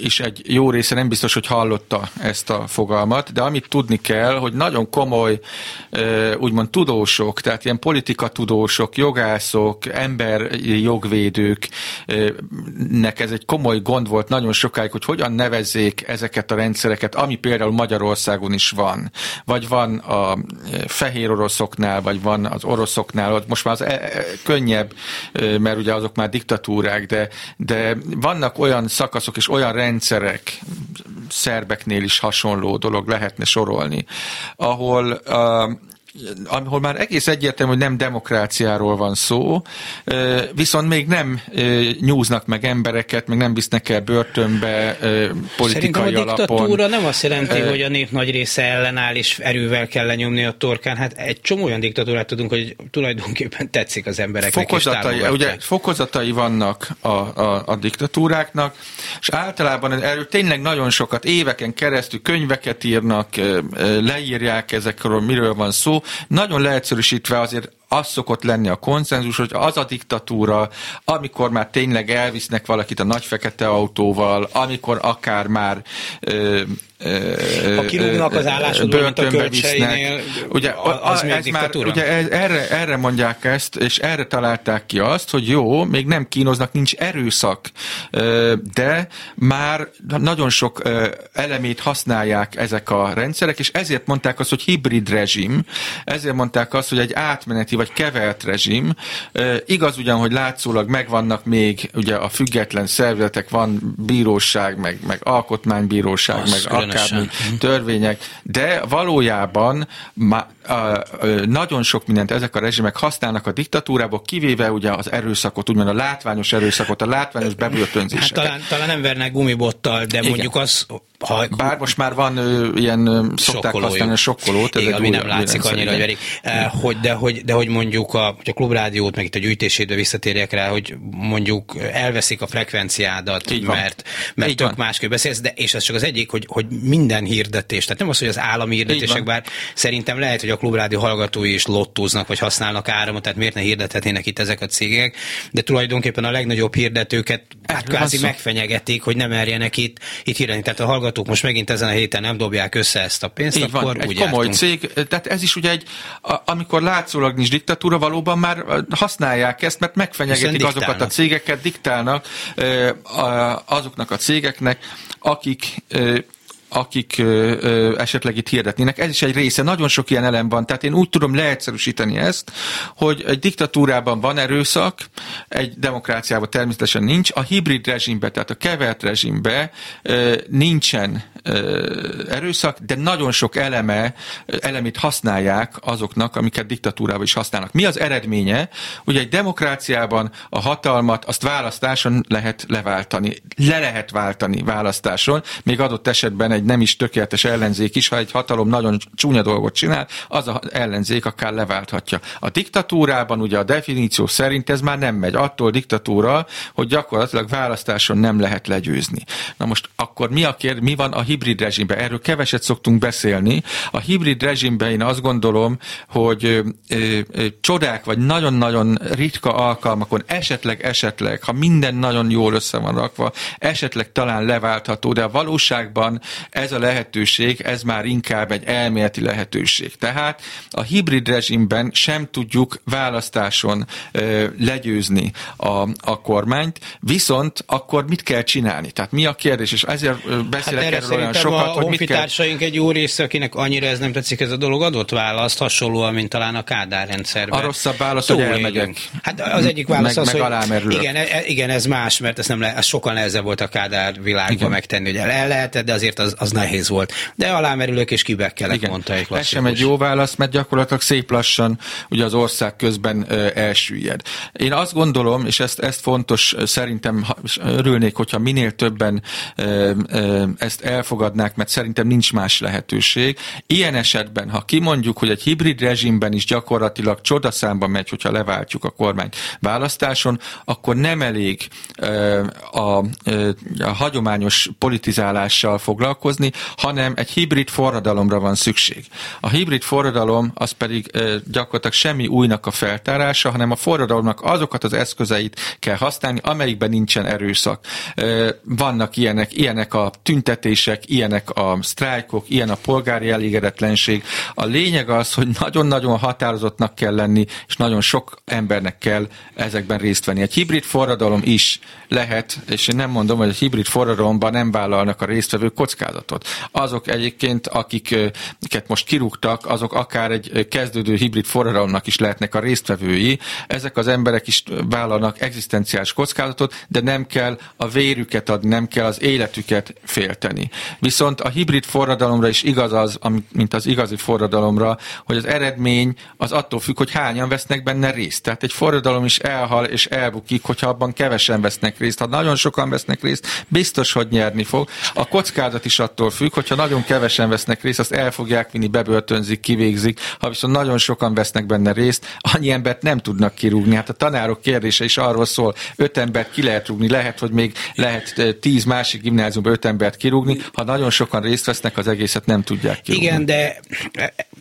is egy jó része nem biztos, hogy hallotta ezt a fogalmat, de amit tudni kell, hogy nagyon komoly, úgymond tudósok, tehát ilyen politikatudósok, jogászok, emberi jogvédőknek ez egy komoly gond volt nagyon sokáig, hogy hogyan nevezzék ezeket a rendszereket, ami például Magyarországon is van. Vagy van a fehér oroszoknál, vagy van az oroszoknál, most már az e, e, könnyebb, mert ugye azok már diktatúrák, de, de vannak olyan szakaszok és olyan rendszerek, szerbeknél is hasonló dolog lehetne sorolni, ahol uh, ahol már egész egyértelmű, hogy nem demokráciáról van szó, viszont még nem nyúznak meg embereket, még nem visznek el börtönbe politikai Szerintem a diktatúra nem azt jelenti, hogy a nép nagy része ellenáll, és erővel kell lenyomni a torkán. Hát egy csomó olyan diktatúrát tudunk, hogy tulajdonképpen tetszik az embereknek. Fokozatai, ugye, fokozatai vannak a, a, a diktatúráknak, és általában erről tényleg nagyon sokat, éveken keresztül könyveket írnak, leírják ezekről, miről van szó, nagyon leegyszerűsítve azért az szokott lenni a konszenzus, hogy az a diktatúra, amikor már tényleg elvisznek valakit a nagy fekete autóval, amikor akár már ö, ha kirúgnak az állásodból, mint a kölcseinél, ugye, az, az ez már, ugye erre, erre mondják ezt, és erre találták ki azt, hogy jó, még nem kínoznak, nincs erőszak, de már nagyon sok elemét használják ezek a rendszerek, és ezért mondták azt, hogy hibrid rezsim, ezért mondták azt, hogy egy átmeneti vagy kevert rezsim. Igaz ugyan, hogy látszólag megvannak még ugye a független szervezetek, van bíróság, meg, meg alkotmánybíróság, az meg akár még törvények, de valójában a, nagyon sok mindent ezek a rezsimek használnak a diktatúrába, kivéve ugye az erőszakot, úgymond a látványos erőszakot, a látványos bebörtönzéseket. Hát talán, talán nem vernek gumibottal, de Igen. mondjuk az ha, Bár most már van ö, ilyen, szokták sokkoló, használni a sokkolót. Igen, ami nem látszik annyira, hogy verik. Hogy, de, hogy, de hogy mondjuk a, hogy a klubrádiót, meg itt a gyűjtésédől visszatérjek rá, hogy mondjuk elveszik a frekvenciádat, Így mert, mert Így tök van. másképp beszélsz, de és ez csak az egyik, hogy, hogy minden hirdetés, tehát nem az, hogy az állami hirdetések, bár szerintem lehet, hogy a klubrádió hallgatói is lottóznak, vagy használnak áramot, tehát miért ne hirdethetnének itt ezek a cégek, de tulajdonképpen a legnagyobb hirdetőket hát kvázi megfenyegetik, hogy nem merjenek itt, itt hirdetni. Tehát a hallgató hallgatók most megint ezen a héten nem dobják össze ezt a pénzt, Így akkor van, egy komoly jártunk. cég, tehát ez is ugye egy, amikor látszólag nincs diktatúra, valóban már használják ezt, mert megfenyegetik azokat a cégeket, diktálnak azoknak a cégeknek, akik akik ö, ö, esetleg itt hirdetnének. Ez is egy része, nagyon sok ilyen elem van, tehát én úgy tudom leegyszerűsíteni ezt, hogy egy diktatúrában van erőszak, egy demokráciában természetesen nincs, a hibrid rezsimbe, tehát a kevert rezsimbe ö, nincsen ö, erőszak, de nagyon sok eleme, elemét használják azoknak, amiket diktatúrában is használnak. Mi az eredménye? Ugye egy demokráciában a hatalmat azt választáson lehet leváltani. Le lehet váltani választáson, még adott esetben egy nem is tökéletes ellenzék is, ha egy hatalom nagyon csúnya dolgot csinál, az az ellenzék akár leválthatja. A diktatúrában ugye a definíció szerint ez már nem megy. Attól diktatúra, hogy gyakorlatilag választáson nem lehet legyőzni. Na most akkor mi a kérdés, mi van a hibrid rezsimben? Erről keveset szoktunk beszélni. A hibrid rezsimben én azt gondolom, hogy ö, ö, csodák vagy nagyon-nagyon ritka alkalmakon esetleg, esetleg, ha minden nagyon jól össze van rakva, esetleg talán leváltható, de a valóságban ez a lehetőség, ez már inkább egy elméleti lehetőség. Tehát a hibrid rezsimben sem tudjuk választáson ö, legyőzni a, a kormányt, viszont akkor mit kell csinálni? Tehát mi a kérdés? És ezért beszélek hát erről olyan sokat, a hogy mit kell... egy jó része, akinek annyira ez nem tetszik ez a dolog, adott választ, hasonlóan, mint talán a Kádár rendszerben. A rosszabb válasz, Túl hogy elmegyek. Hát az egyik válasz meg, az, meg hogy igen, e- igen, ez más, mert ez nem le, ez sokkal nehezebb volt a Kádár világban megtenni, hogy el, el lehetett, de azért az, az nehéz volt. De alámerülök és kibekkelek, mondta egy Ez sem egy jó válasz, mert gyakorlatilag szép lassan ugye az ország közben elsüllyed. Én azt gondolom, és ezt, ezt fontos, szerintem örülnék, hogyha minél többen ezt elfogadnák, mert szerintem nincs más lehetőség. Ilyen esetben, ha kimondjuk, hogy egy hibrid rezsimben is gyakorlatilag csodaszámba megy, hogyha leváltjuk a kormányt választáson, akkor nem elég a, a, a hagyományos politizálással foglalkozni, hanem egy hibrid forradalomra van szükség. A hibrid forradalom az pedig gyakorlatilag semmi újnak a feltárása, hanem a forradalomnak azokat az eszközeit kell használni, amelyikben nincsen erőszak. Vannak ilyenek, ilyenek a tüntetések, ilyenek a sztrájkok, ilyen a polgári elégedetlenség. A lényeg az, hogy nagyon-nagyon határozottnak kell lenni, és nagyon sok embernek kell ezekben részt venni. Egy hibrid forradalom is lehet, és én nem mondom, hogy egy hibrid forradalomban nem vállalnak a résztvevők kockázatot. Azok egyébként, akiket most kirúgtak, azok akár egy kezdődő hibrid forradalomnak is lehetnek a résztvevői. Ezek az emberek is vállalnak egzisztenciális kockázatot, de nem kell a vérüket adni, nem kell az életüket félteni. Viszont a hibrid forradalomra is igaz az, mint az igazi forradalomra, hogy az eredmény az attól függ, hogy hányan vesznek benne részt. Tehát egy forradalom is elhal és elbukik, hogyha abban kevesen vesznek részt. Ha nagyon sokan vesznek részt, biztos, hogy nyerni fog. A kockázat is attól függ, hogyha nagyon kevesen vesznek részt, azt el fogják vinni, bebörtönzik, kivégzik. Ha viszont nagyon sokan vesznek benne részt, annyi embert nem tudnak kirúgni. Hát a tanárok kérdése is arról szól, öt embert ki lehet rúgni, lehet, hogy még lehet eh, tíz másik gimnáziumban öt embert kirúgni. Ha nagyon sokan részt vesznek, az egészet nem tudják kirúgni. Igen, de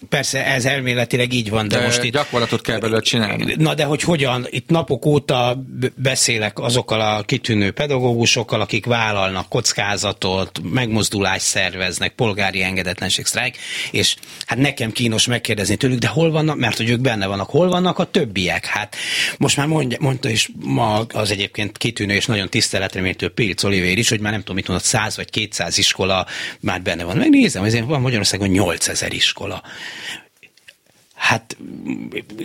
persze ez elméletileg így van, de, de most itt... Gyakorlatot kell belőle csinálni. Na de hogy hogyan? Itt napok óta beszélek azokkal a kitűnő pedagógusokkal, akik vállalnak kockázatot, megmozdulást szerveznek, polgári engedetlenség, sztrájk, és hát nekem kínos megkérdezni tőlük, de hol vannak, mert hogy ők benne vannak, hol vannak a többiek? Hát most már mondja, mondta is ma az egyébként kitűnő és nagyon tiszteletreméltő Piric Olivér is, hogy már nem tudom, mit mondott, 100 vagy 200 iskola már benne van. Megnézem, ezért van Magyarországon 8000 iskola. Hát,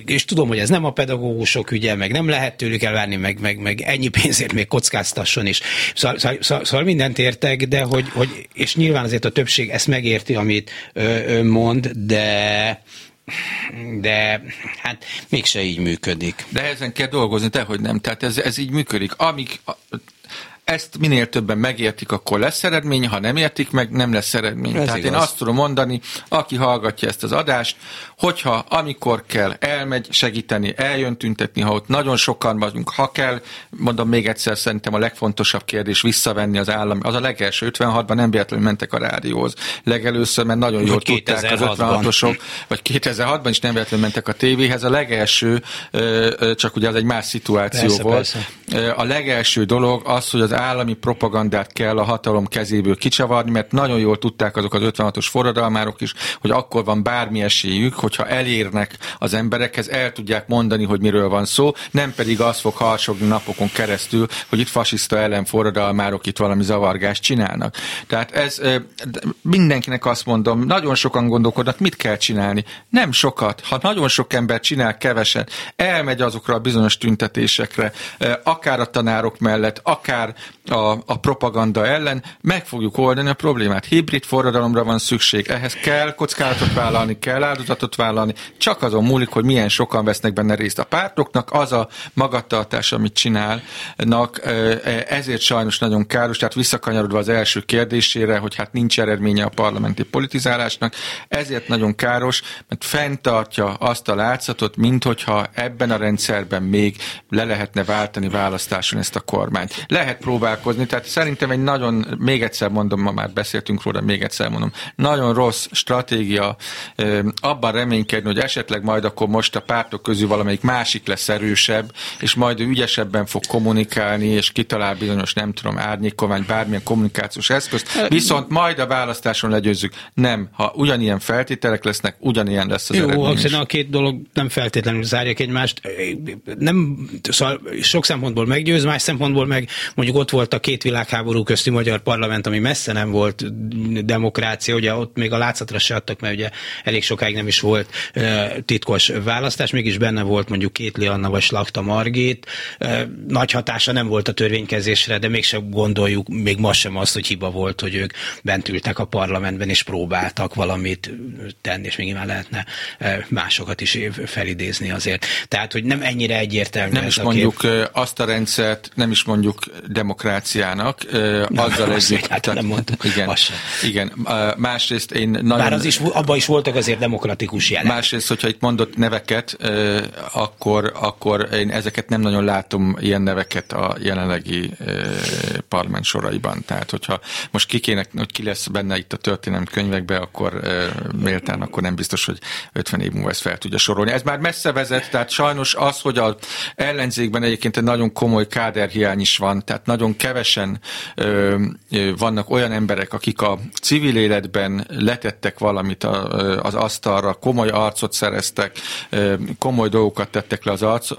és tudom, hogy ez nem a pedagógusok ügye, meg nem lehet tőlük elvárni, meg, meg, meg ennyi pénzért még kockáztasson is. Szóval, szóval, szóval, szóval mindent értek, de hogy, hogy, és nyilván azért a többség ezt megérti, amit ön mond, de de hát mégse így működik. De ezen kell dolgozni, de nem. Tehát ez, ez így működik. Amíg ezt minél többen megértik, akkor lesz eredmény, ha nem értik meg, nem lesz eredmény. Ez Tehát igaz. én azt tudom mondani, aki hallgatja ezt az adást, hogyha amikor kell, elmegy segíteni, eljön tüntetni, ha ott nagyon sokan vagyunk, ha kell, mondom még egyszer, szerintem a legfontosabb kérdés visszavenni az állam, az a legelső 56-ban nem véletlenül mentek a rádióhoz. Legelőször, mert nagyon jól tudták az 56-osok, vagy 2006-ban is nem véletlenül mentek a tévéhez. A legelső, csak ugye az egy más szituáció persze, volt. Persze. A legelső dolog az, hogy az állami propagandát kell a hatalom kezéből kicsavarni, mert nagyon jól tudták azok az 56-os forradalmárok is, hogy akkor van bármi esélyük, hogyha elérnek az emberekhez, el tudják mondani, hogy miről van szó, nem pedig az fog harsogni napokon keresztül, hogy itt fasiszta ellen forradalmárok itt valami zavargást csinálnak. Tehát ez mindenkinek azt mondom, nagyon sokan gondolkodnak, mit kell csinálni. Nem sokat. Ha nagyon sok ember csinál keveset, elmegy azokra a bizonyos tüntetésekre, akár a tanárok mellett, akár a, a propaganda ellen, meg fogjuk oldani a problémát. Hibrid forradalomra van szükség, ehhez kell kockázatot vállalni, kell áldozatot vállalni, csak azon múlik, hogy milyen sokan vesznek benne részt. A pártoknak az a magatartás, amit csinálnak, ezért sajnos nagyon káros, tehát visszakanyarodva az első kérdésére, hogy hát nincs eredménye a parlamenti politizálásnak, ezért nagyon káros, mert fenntartja azt a látszatot, mint hogyha ebben a rendszerben még le lehetne váltani választáson ezt a kormányt. Lehet próbálkozni, tehát szerintem egy nagyon, még egyszer mondom, ma már beszéltünk róla, még egyszer mondom, nagyon rossz stratégia abban reménykedni, hogy esetleg majd akkor most a pártok közül valamelyik másik lesz erősebb, és majd ügyesebben fog kommunikálni, és kitalál bizonyos, nem tudom, árnyékomány, bármilyen kommunikációs eszközt, viszont majd a választáson legyőzzük. Nem, ha ugyanilyen feltételek lesznek, ugyanilyen lesz az Jó, eredmény a két dolog nem feltétlenül zárják egymást. Nem, szóval sok szempontból meggyőz, más szempontból meg mondjuk ott volt a két világháború közti magyar parlament, ami messze nem volt demokrácia, ugye ott még a látszatra se adtak, mert ugye elég sokáig nem is volt titkos választás, mégis benne volt mondjuk Kétli Anna vagy Slakta Margit. Nagy hatása nem volt a törvénykezésre, de mégsem gondoljuk, még ma sem azt, hogy hiba volt, hogy ők bent ültek a parlamentben és próbáltak valamit tenni, és még nyilván lehetne másokat is felidézni azért. Tehát, hogy nem ennyire egyértelmű Nem is a mondjuk kép. azt a rendszert, nem is mondjuk demokráciának, nem, azzal együtt. Nem mondtuk, igen, igen. Másrészt én nagyon... Bár az is, abban is voltak azért demokratikus jelek. Másrészt, hogyha itt mondott neveket, akkor, akkor én ezeket nem nagyon látom ilyen neveket a jelenlegi parlament soraiban. Tehát, hogyha most ki kéne, hogy ki lesz benne itt a történelmi könyvekben, akkor méltán, akkor nem biztos, hogy 50 év múlva ezt fel tudja sorolni. Ez már messze vezet, tehát sajnos az, hogy az ellenzékben egyébként egy nagyon komoly káderhiány is van, tehát nagyon kevesen vannak olyan emberek, akik a civil életben letettek valamit az asztalra, komoly arcot szereztek, komoly dolgokat tettek le az, arc,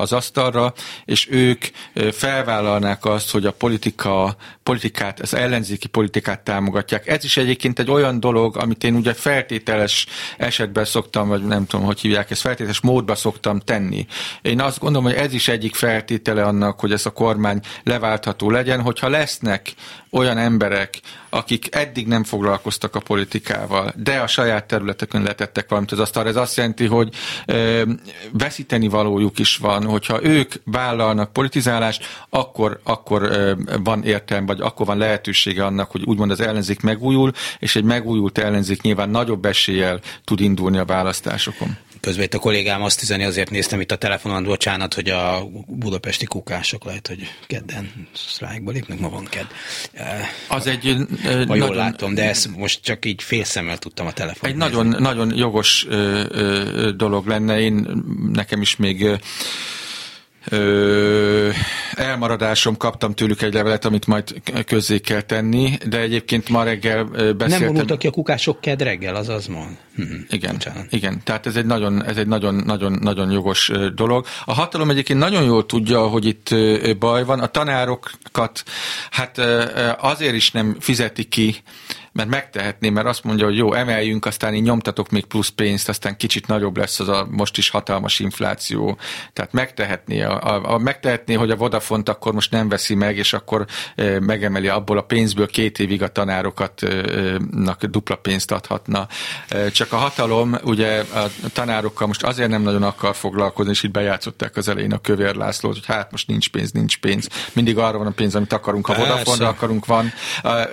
az asztalra, és ők felvállalnák azt, hogy a politika, politikát, az ellenzéki politikát támogatják. Ez is egyébként egy olyan dolog, amit én ugye feltételes esetben szoktam, vagy nem tudom, hogy hívják ezt, feltételes módba szoktam tenni. Én azt gondolom, hogy ez is egyik feltétele annak, hogy ez a kormány leváltható legyen, hogyha lesznek olyan emberek, akik eddig nem foglalkoztak a politikával, de a saját területekön letettek valamit az asztalra. Ez azt jelenti, hogy ö, veszíteni valójuk is van, hogyha ők vállalnak politizálást, akkor, akkor ö, van értelme, vagy akkor van lehetősége annak, hogy úgymond az ellenzék megújul, és egy megújult ellenzék nyilván nagyobb eséllyel tud indulni a választásokon. Közben itt a kollégám azt üzeni, azért néztem itt a telefonon, bocsánat, hogy a budapesti kukások lehet, hogy kedden sztrájkba lépnek, ma van kedd. Az egy... Ha nagyon, jól látom, de ezt most csak így félszemmel tudtam a telefonon. Egy nagyon, nagyon jogos ö, dolog lenne. Én nekem is még ö, elmaradásom, kaptam tőlük egy levelet, amit majd közzé kell tenni, de egyébként ma reggel beszéltem. Nem vonultak ki a kukások ked reggel, az az mond. Hm, igen, bocsánat. igen, tehát ez egy nagyon, ez egy nagyon, nagyon, nagyon jogos dolog. A hatalom egyébként nagyon jól tudja, hogy itt baj van. A tanárokat hát azért is nem fizeti ki, mert megtehetné, mert azt mondja, hogy jó, emeljünk, aztán én nyomtatok még plusz pénzt, aztán kicsit nagyobb lesz az a most is hatalmas infláció. Tehát megtehetné, a, a, a, megtehetné hogy a Vodafont akkor most nem veszi meg, és akkor e, megemeli abból a pénzből két évig a tanárokat e, dupla pénzt adhatna. E, csak a hatalom, ugye a tanárokkal most azért nem nagyon akar foglalkozni, és itt bejátszották az elején a Kövér Lászlót, hogy hát most nincs pénz, nincs pénz. Mindig arra van a pénz, amit akarunk. Ha Vodafone akarunk, van.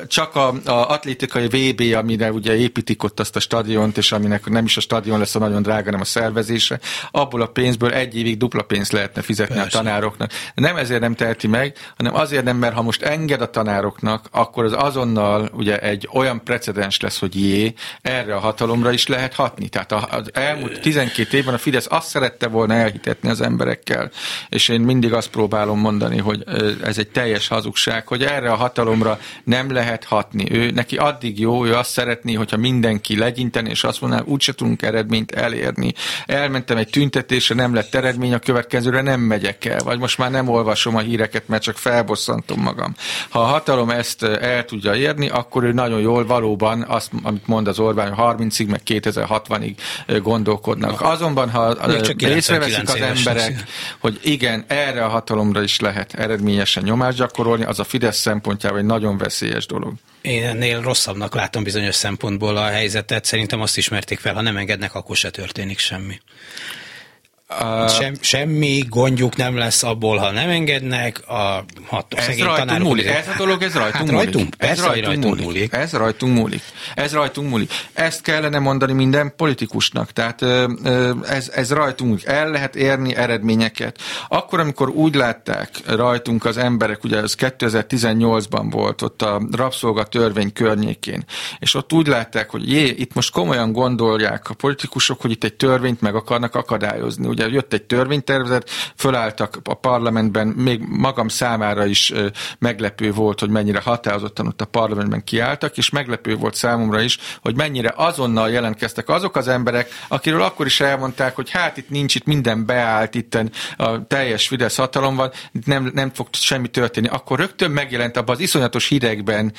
Csak a, a amerikai VB, amire ugye építik ott azt a stadiont, és aminek nem is a stadion lesz a nagyon drága, hanem a szervezése, abból a pénzből egy évig dupla pénzt lehetne fizetni Persze. a tanároknak. Nem ezért nem teheti meg, hanem azért nem, mert ha most enged a tanároknak, akkor az azonnal ugye egy olyan precedens lesz, hogy jé, erre a hatalomra is lehet hatni. Tehát az elmúlt 12 évben a Fidesz azt szerette volna elhitetni az emberekkel, és én mindig azt próbálom mondani, hogy ez egy teljes hazugság, hogy erre a hatalomra nem lehet hatni. Ő neki ad addig jó, ő azt szeretné, hogyha mindenki legyinteni, és azt mondaná, úgyse tudunk eredményt elérni. Elmentem egy tüntetésre, nem lett eredmény, a következőre nem megyek el, vagy most már nem olvasom a híreket, mert csak felbosszantom magam. Ha a hatalom ezt el tudja érni, akkor ő nagyon jól valóban azt, amit mond az Orbán, hogy 30-ig, meg 2060-ig gondolkodnak. Azonban, ha észreveszik az emberek, hogy igen, erre a hatalomra is lehet eredményesen nyomást gyakorolni, az a Fidesz szempontjából egy nagyon veszélyes dolog. Én ennél rosszabbnak látom bizonyos szempontból a helyzetet. Szerintem azt ismerték fel, ha nem engednek, akkor se történik semmi. Sem, semmi gondjuk nem lesz abból, ha nem engednek. A hat, ez rajtunk múlik. Ez a dolog, ez rajtunk hát múlik. Rajtunk, ez rajtunk, rajtunk múlik. múlik. Ez rajtunk múlik. Ez rajtunk múlik. Ezt kellene mondani minden politikusnak. Tehát ez, ez rajtunk múlik. El lehet érni eredményeket. Akkor, amikor úgy látták rajtunk az emberek, ugye ez 2018-ban volt, ott a rabszolga törvény környékén, és ott úgy látták, hogy jé, itt most komolyan gondolják a politikusok, hogy itt egy törvényt meg akarnak akadályozni. Ugye jött egy törvénytervezet, fölálltak a parlamentben, még magam számára is meglepő volt, hogy mennyire határozottan ott a parlamentben kiálltak, és meglepő volt számomra is, hogy mennyire azonnal jelentkeztek azok az emberek, akiről akkor is elmondták, hogy hát itt nincs, itt minden beállt, itt a teljes Fidesz hatalom van, nem, nem fog semmi történni. Akkor rögtön megjelent abban az iszonyatos hidegben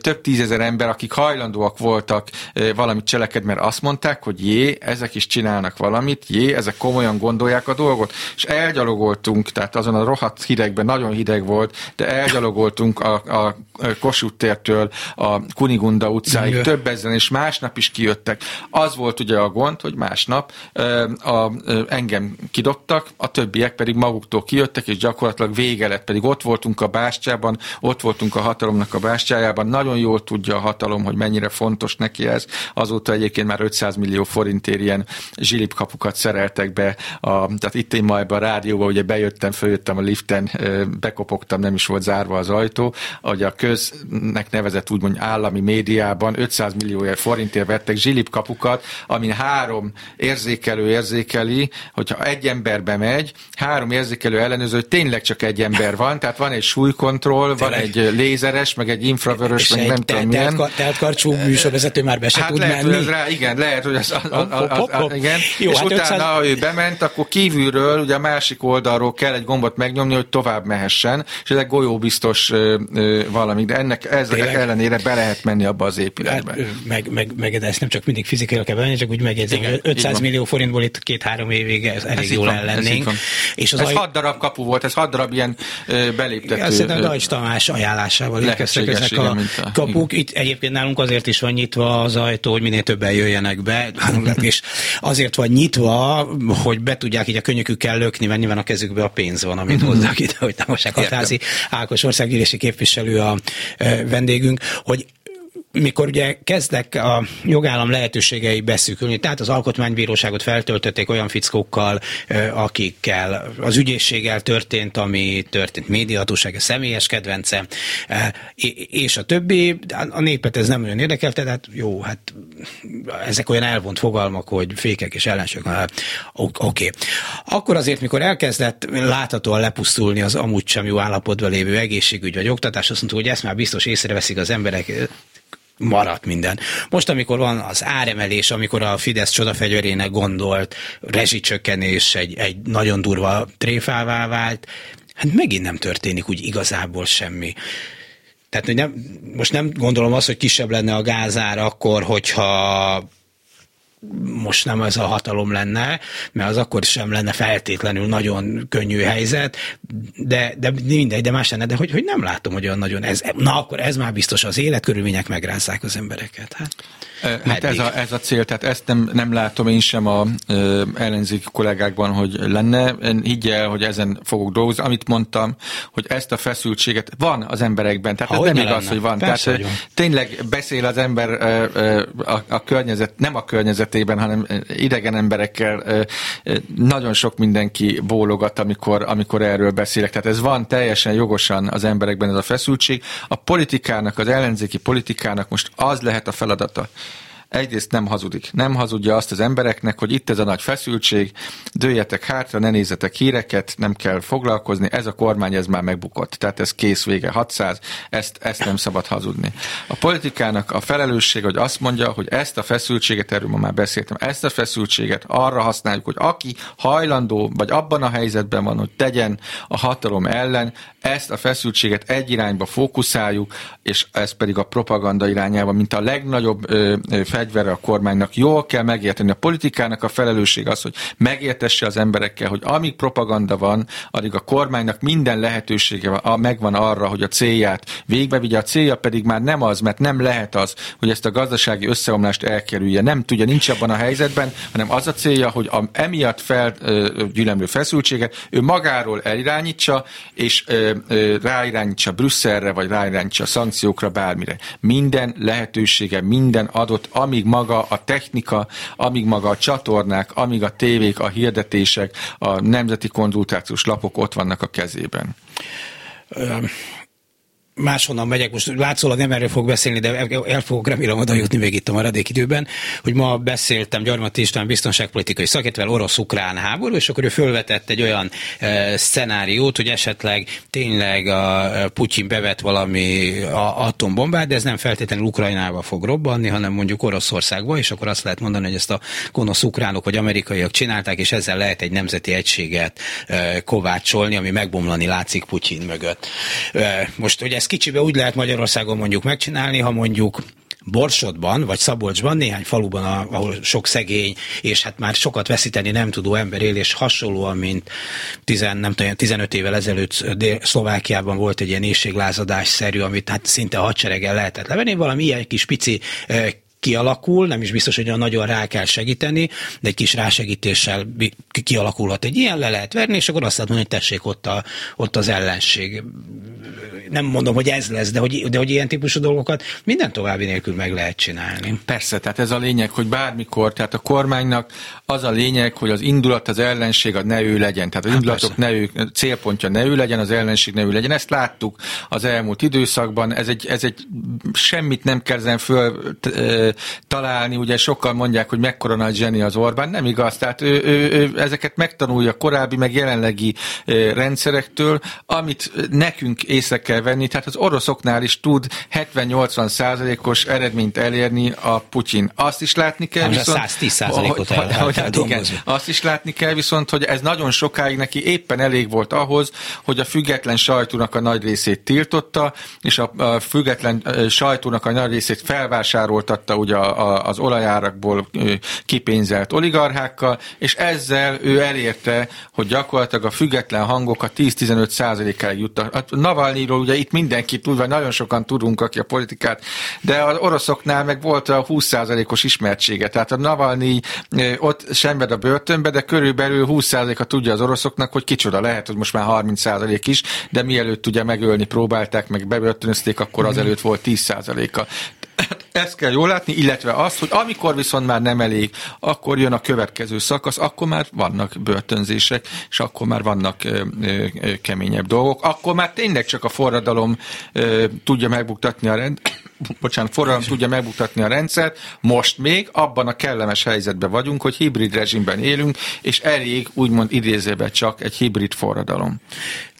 több tízezer ember, akik hajlandóak voltak valamit cselekedni, mert azt mondták, hogy jé, ezek is csinálnak valamit, jé, ezek komolyan gondolják a dolgot, és elgyalogoltunk, tehát azon a rohadt hidegben, nagyon hideg volt, de elgyalogoltunk a, a Kossuth tértől a Kunigunda utcáig, Igen. több ezen, és másnap is kijöttek. Az volt ugye a gond, hogy másnap a, a, engem kidobtak, a többiek pedig maguktól kijöttek, és gyakorlatilag vége lett, pedig ott voltunk a bástyában, ott voltunk a hatalomnak a bástyájában, nagyon jól tudja a hatalom, hogy mennyire fontos neki ez. Azóta egyébként már 500 millió forintért ilyen zsilipkapukat szereltek be, a, tehát itt én ma ebbe a rádióba, ugye bejöttem, följöttem a liften, bekopogtam, nem is volt zárva az ajtó, hogy a köznek nevezett úgymond állami médiában 500 millió forintért vettek zsilipkapukat, amin három érzékelő érzékeli, hogyha egy ember bemegy, három érzékelő ellenőrző, hogy tényleg csak egy ember van, tehát van egy súlykontroll, van egy lézeres, meg egy infravörös, meg nem tudom milyen. Tehát karcsú műsorvezető már be se hát tud lehet, menni. rá, igen, lehet, hogy az, az, az, az, az igen. Jó, és hát utána 500... ő bement, akkor kívülről, ugye a másik oldalról kell egy gombot megnyomni, hogy tovább mehessen, és ez egy golyóbiztos valami, de ennek ez ellenére be lehet menni abba az épületbe. Hát, meg, meg, meg, de ezt nem csak mindig fizikailag kell bevenni, csak úgy megjegyzem, 500 millió forintból itt két-három évig ez elég ez jól ellennénk. Ez, és az ez aj... hat darab kapu volt, ez hat darab ilyen beléptető. Azt szerintem Dajcs Tamás ajánlásával érkeztek ezek igen, a kapuk. Itt egyébként nálunk azért is van nyitva az ajtó, hogy minél többen jöjjenek be, és azért van nyitva, hogy be tudják így a könnyökükkel lökni, mert nyilván a kezükbe a pénz van, amit mhm. hozzák ide, hogy Tamasák Hatházi Ákos országgyűlési képviselő a vendégünk, hogy mikor ugye kezdek a jogállam lehetőségei beszűkülni, tehát az alkotmánybíróságot feltöltötték olyan fickókkal, akikkel az ügyészséggel történt, ami történt médiahatóság, a személyes kedvence, és a többi, a népet ez nem olyan érdekel, tehát jó, hát ezek olyan elvont fogalmak, hogy fékek és ellensők, oké. Okay. Akkor azért, mikor elkezdett láthatóan lepusztulni az amúgy sem jó állapotban lévő egészségügy vagy oktatás, azt mondtuk, hogy ezt már biztos észreveszik az emberek, maradt minden. Most, amikor van az áremelés, amikor a Fidesz csodafegyverének gondolt rezsicsökkenés egy, egy nagyon durva tréfává vált, hát megint nem történik úgy igazából semmi. Tehát hogy nem, most nem gondolom azt, hogy kisebb lenne a gázár akkor, hogyha most nem ez a hatalom lenne, mert az akkor sem lenne feltétlenül nagyon könnyű helyzet, de, de mindegy, de más lenne, de hogy, hogy nem látom, hogy olyan nagyon ez, na akkor ez már biztos az életkörülmények megrázzák az embereket. Hát. Hát ez a, ez a cél, tehát ezt nem, nem látom én sem a ö, ellenzéki kollégákban, hogy lenne. Higgyel, hogy ezen fogok dolgozni. Amit mondtam, hogy ezt a feszültséget van az emberekben, tehát ha, ez nem igaz, lenne. hogy van. Persze, tehát hogy tényleg beszél az ember ö, ö, a, a környezet, nem a környezetében, hanem idegen emberekkel nagyon sok mindenki bólogat, amikor, amikor erről beszélek. Tehát ez van teljesen jogosan az emberekben ez a feszültség. A politikának, az ellenzéki politikának most az lehet a feladata, egyrészt nem hazudik. Nem hazudja azt az embereknek, hogy itt ez a nagy feszültség, dőjetek hátra, ne nézzetek híreket, nem kell foglalkozni, ez a kormány, ez már megbukott. Tehát ez kész vége, 600, ezt, ezt nem szabad hazudni. A politikának a felelősség, hogy azt mondja, hogy ezt a feszültséget, erről ma már beszéltem, ezt a feszültséget arra használjuk, hogy aki hajlandó, vagy abban a helyzetben van, hogy tegyen a hatalom ellen, ezt a feszültséget egy irányba fókuszáljuk, és ez pedig a propaganda irányába, mint a legnagyobb ö, fegyvere a kormánynak. Jól kell megérteni. A politikának a felelősség az, hogy megértesse az emberekkel, hogy amíg propaganda van, addig a kormánynak minden lehetősége van, megvan arra, hogy a célját végbe vigye. A célja pedig már nem az, mert nem lehet az, hogy ezt a gazdasági összeomlást elkerülje. Nem tudja, nincs abban a helyzetben, hanem az a célja, hogy a, emiatt felgyülemlő feszültséget ő magáról elirányítsa, és ö, ö, ráirányítsa Brüsszelre, vagy ráirányítsa szankciókra, bármire. Minden lehetősége, minden adott, amíg maga a technika, amíg maga a csatornák, amíg a tévék, a hirdetések, a nemzeti konzultációs lapok ott vannak a kezében máshonnan megyek, most látszólag nem erről fog beszélni, de el fogok remélem oda jutni még itt a maradék időben, hogy ma beszéltem Gyarmat István biztonságpolitikai szakértővel orosz-ukrán háború, és akkor ő fölvetett egy olyan e, szenáriót, hogy esetleg tényleg a Putyin bevet valami a, atombombát, de ez nem feltétlenül Ukrajnába fog robbanni, hanem mondjuk Oroszországba, és akkor azt lehet mondani, hogy ezt a gonosz ukránok vagy amerikaiak csinálták, és ezzel lehet egy nemzeti egységet e, kovácsolni, ami megbomlani látszik Putyin mögött. E, most, hogy ez kicsibe úgy lehet Magyarországon mondjuk megcsinálni, ha mondjuk Borsodban, vagy Szabolcsban, néhány faluban, ahol sok szegény, és hát már sokat veszíteni nem tudó ember él, és hasonlóan, mint 10, nem tudom, 15 évvel ezelőtt Szlovákiában volt egy ilyen éjséglázadás szerű, amit hát szinte hadsereggel lehetett levenni, valami ilyen kis pici kialakul, nem is biztos, hogy nagyon rá kell segíteni, de egy kis rásegítéssel kialakulhat egy ilyen, le lehet verni, és akkor azt lehet mondani, hogy tessék ott, a, ott az ellenség. Nem mondom, hogy ez lesz, de hogy, de hogy ilyen típusú dolgokat minden további nélkül meg lehet csinálni. Persze, tehát ez a lényeg, hogy bármikor, tehát a kormánynak az a lényeg, hogy az indulat, az ellenség a ne ő legyen. Tehát az hát indulatok ne ő, célpontja ne ő legyen, az ellenség ne ő legyen. Ezt láttuk az elmúlt időszakban. Ez egy, ez egy semmit nem kell föl találni, ugye sokkal mondják, hogy mekkora nagy zseni az Orbán, nem igaz, tehát ő, ő, ő ezeket megtanulja korábbi, meg jelenlegi rendszerektől, amit nekünk észre kell venni, tehát az oroszoknál is tud 70-80 százalékos eredményt elérni a Putyin. Azt is látni kell, viszont... 110 százalékot el, el, el, igen, Azt is látni kell viszont, hogy ez nagyon sokáig neki éppen elég volt ahhoz, hogy a független sajtónak a nagy részét tiltotta, és a, a független sajtónak a nagy részét felvásároltatta ugye a, a, az olajárakból kipénzelt oligarchákkal, és ezzel ő elérte, hogy gyakorlatilag a független hangokat 10-15 százalékáig juttak. A Navalnyiról ugye itt mindenki tud, vagy nagyon sokan tudunk, aki a politikát, de az oroszoknál meg volt a 20 százalékos ismertsége. Tehát a Navalnyi ott sembed a börtönbe, de körülbelül 20 százaléka tudja az oroszoknak, hogy kicsoda lehet, hogy most már 30 százalék is, de mielőtt ugye megölni próbálták, meg bebörtönözték, akkor azelőtt volt 10 százaléka. Ezt kell jól látni, illetve azt, hogy amikor viszont már nem elég, akkor jön a következő szakasz, akkor már vannak börtönzések, és akkor már vannak ö, ö, keményebb dolgok. Akkor már tényleg csak a forradalom ö, tudja megbuktatni a rend, bocsánat, forradalom tudja megbuktatni a rendszert. Most még abban a kellemes helyzetben vagyunk, hogy hibrid rezsimben élünk, és elég úgymond idézőben csak egy hibrid forradalom.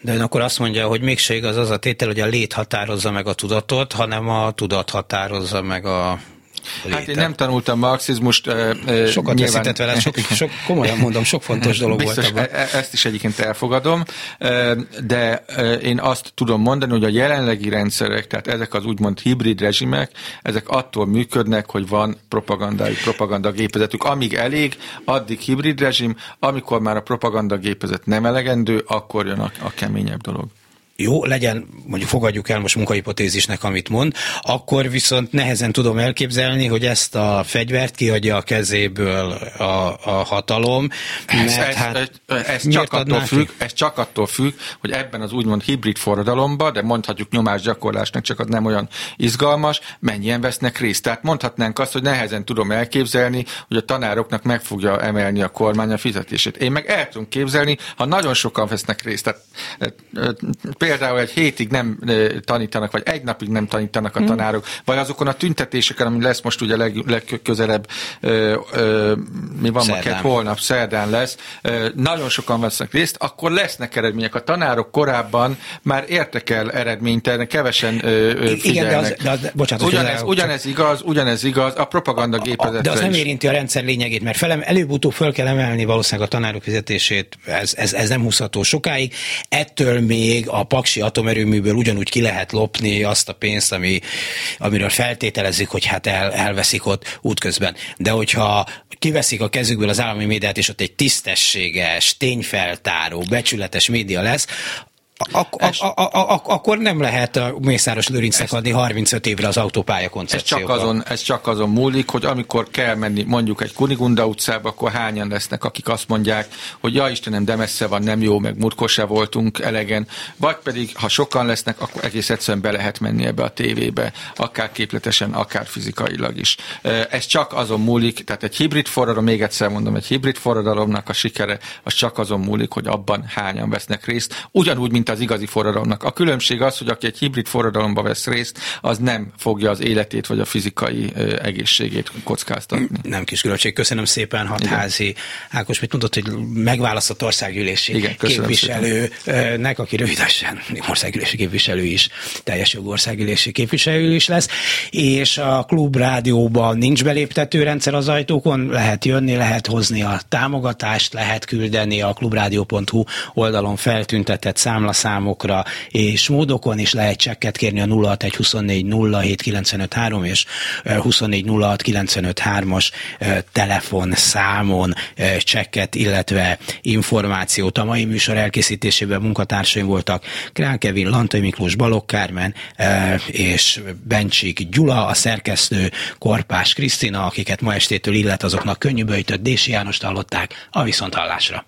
De ön akkor azt mondja, hogy mégse igaz az a tétel, hogy a lét határozza meg a tudatot, hanem a tudat határozza meg a Létet. Hát én nem tanultam marxizmust. Sokat nyilván... veszített vele, sok, sok, komolyan mondom, sok fontos dolog Biztos, volt abban. E- ezt is egyébként elfogadom, de én azt tudom mondani, hogy a jelenlegi rendszerek, tehát ezek az úgymond hibrid rezsimek, ezek attól működnek, hogy van propagandai propagandagépezetük. Amíg elég, addig hibrid rezsim, amikor már a propagandagépezet nem elegendő, akkor jön a, a keményebb dolog jó, legyen, mondjuk fogadjuk el most munkahipotézisnek, amit mond, akkor viszont nehezen tudom elképzelni, hogy ezt a fegyvert kiadja a kezéből a, a hatalom. Mert ez, hát ez, ez, ez, csak attól függ, ez csak attól függ, hogy ebben az úgymond hibrid forradalomban, de mondhatjuk nyomásgyakorlásnak, csak az nem olyan izgalmas, mennyien vesznek részt. Tehát mondhatnánk azt, hogy nehezen tudom elképzelni, hogy a tanároknak meg fogja emelni a kormány a fizetését. Én meg el tudom képzelni, ha nagyon sokan vesznek részt. Tehát, például egy hétig nem tanítanak, vagy egy napig nem tanítanak a hmm. tanárok, vagy azokon a tüntetéseken, ami lesz most ugye leg, legközelebb, ö, ö, mi van ma két holnap, szerdán lesz, ö, nagyon sokan vesznek részt, akkor lesznek eredmények. A tanárok korábban már értek el eredményt, kevesen ö, ö, Igen, de az, de az, bocsánat, ugyanez, ugyanez igaz, ugyanez igaz, a propaganda gépezetre De az nem érinti a rendszer lényegét, mert felem, előbb-utóbb föl kell emelni valószínűleg a tanárok fizetését, ez, ez, ez nem húzható sokáig. Ettől még a paksi atomerőműből ugyanúgy ki lehet lopni azt a pénzt, ami, amiről feltételezik, hogy hát el, elveszik ott útközben. De hogyha kiveszik a kezükből az állami médiát, és ott egy tisztességes, tényfeltáró, becsületes média lesz, ak- ak- ak- ak- akkor nem lehet a Mészáros Lőrincnek adni 35 évre az autópálya koncepcióba. Ez csak, azon, ez csak azon múlik, hogy amikor kell menni mondjuk egy Kunigunda utcába, akkor hányan lesznek, akik azt mondják, hogy ja Istenem, de messze van, nem jó, meg murkos se voltunk elegen, vagy pedig, ha sokan lesznek, akkor egész egyszerűen be lehet menni ebbe a tévébe, akár képletesen, akár fizikailag is. Ez csak azon múlik, tehát egy hibrid forradalom, még egyszer mondom, egy hibrid forradalomnak a sikere, az csak azon múlik, hogy abban hányan vesznek részt, ugyanúgy, mint mint az igazi forradalomnak. A különbség az, hogy aki egy hibrid forradalomba vesz részt, az nem fogja az életét vagy a fizikai egészségét kockáztatni. Nem kis különbség. Köszönöm szépen, Hatházi. Ákos, mit mondott, hogy megválasztott országgyűlési Igen, képviselőnek, aki rövidesen országgyűlési képviselő is, teljes jogú országgyűlési képviselő is lesz, és a klub rádióban nincs beléptető rendszer az ajtókon, lehet jönni, lehet hozni a támogatást, lehet küldeni a klubrádió.hu oldalon feltüntetett számla számokra és módokon is lehet csekket kérni a 0612407953 és 2406953-as telefonszámon csekket, illetve információt. A mai műsor elkészítésében munkatársaim voltak Krán Kevin, Lantai Miklós, Balogh Kármen és Bencsik Gyula, a szerkesztő Korpás Krisztina, akiket ma estétől illet azoknak könnyűböjtött Dési Jánost hallották a viszonthallásra.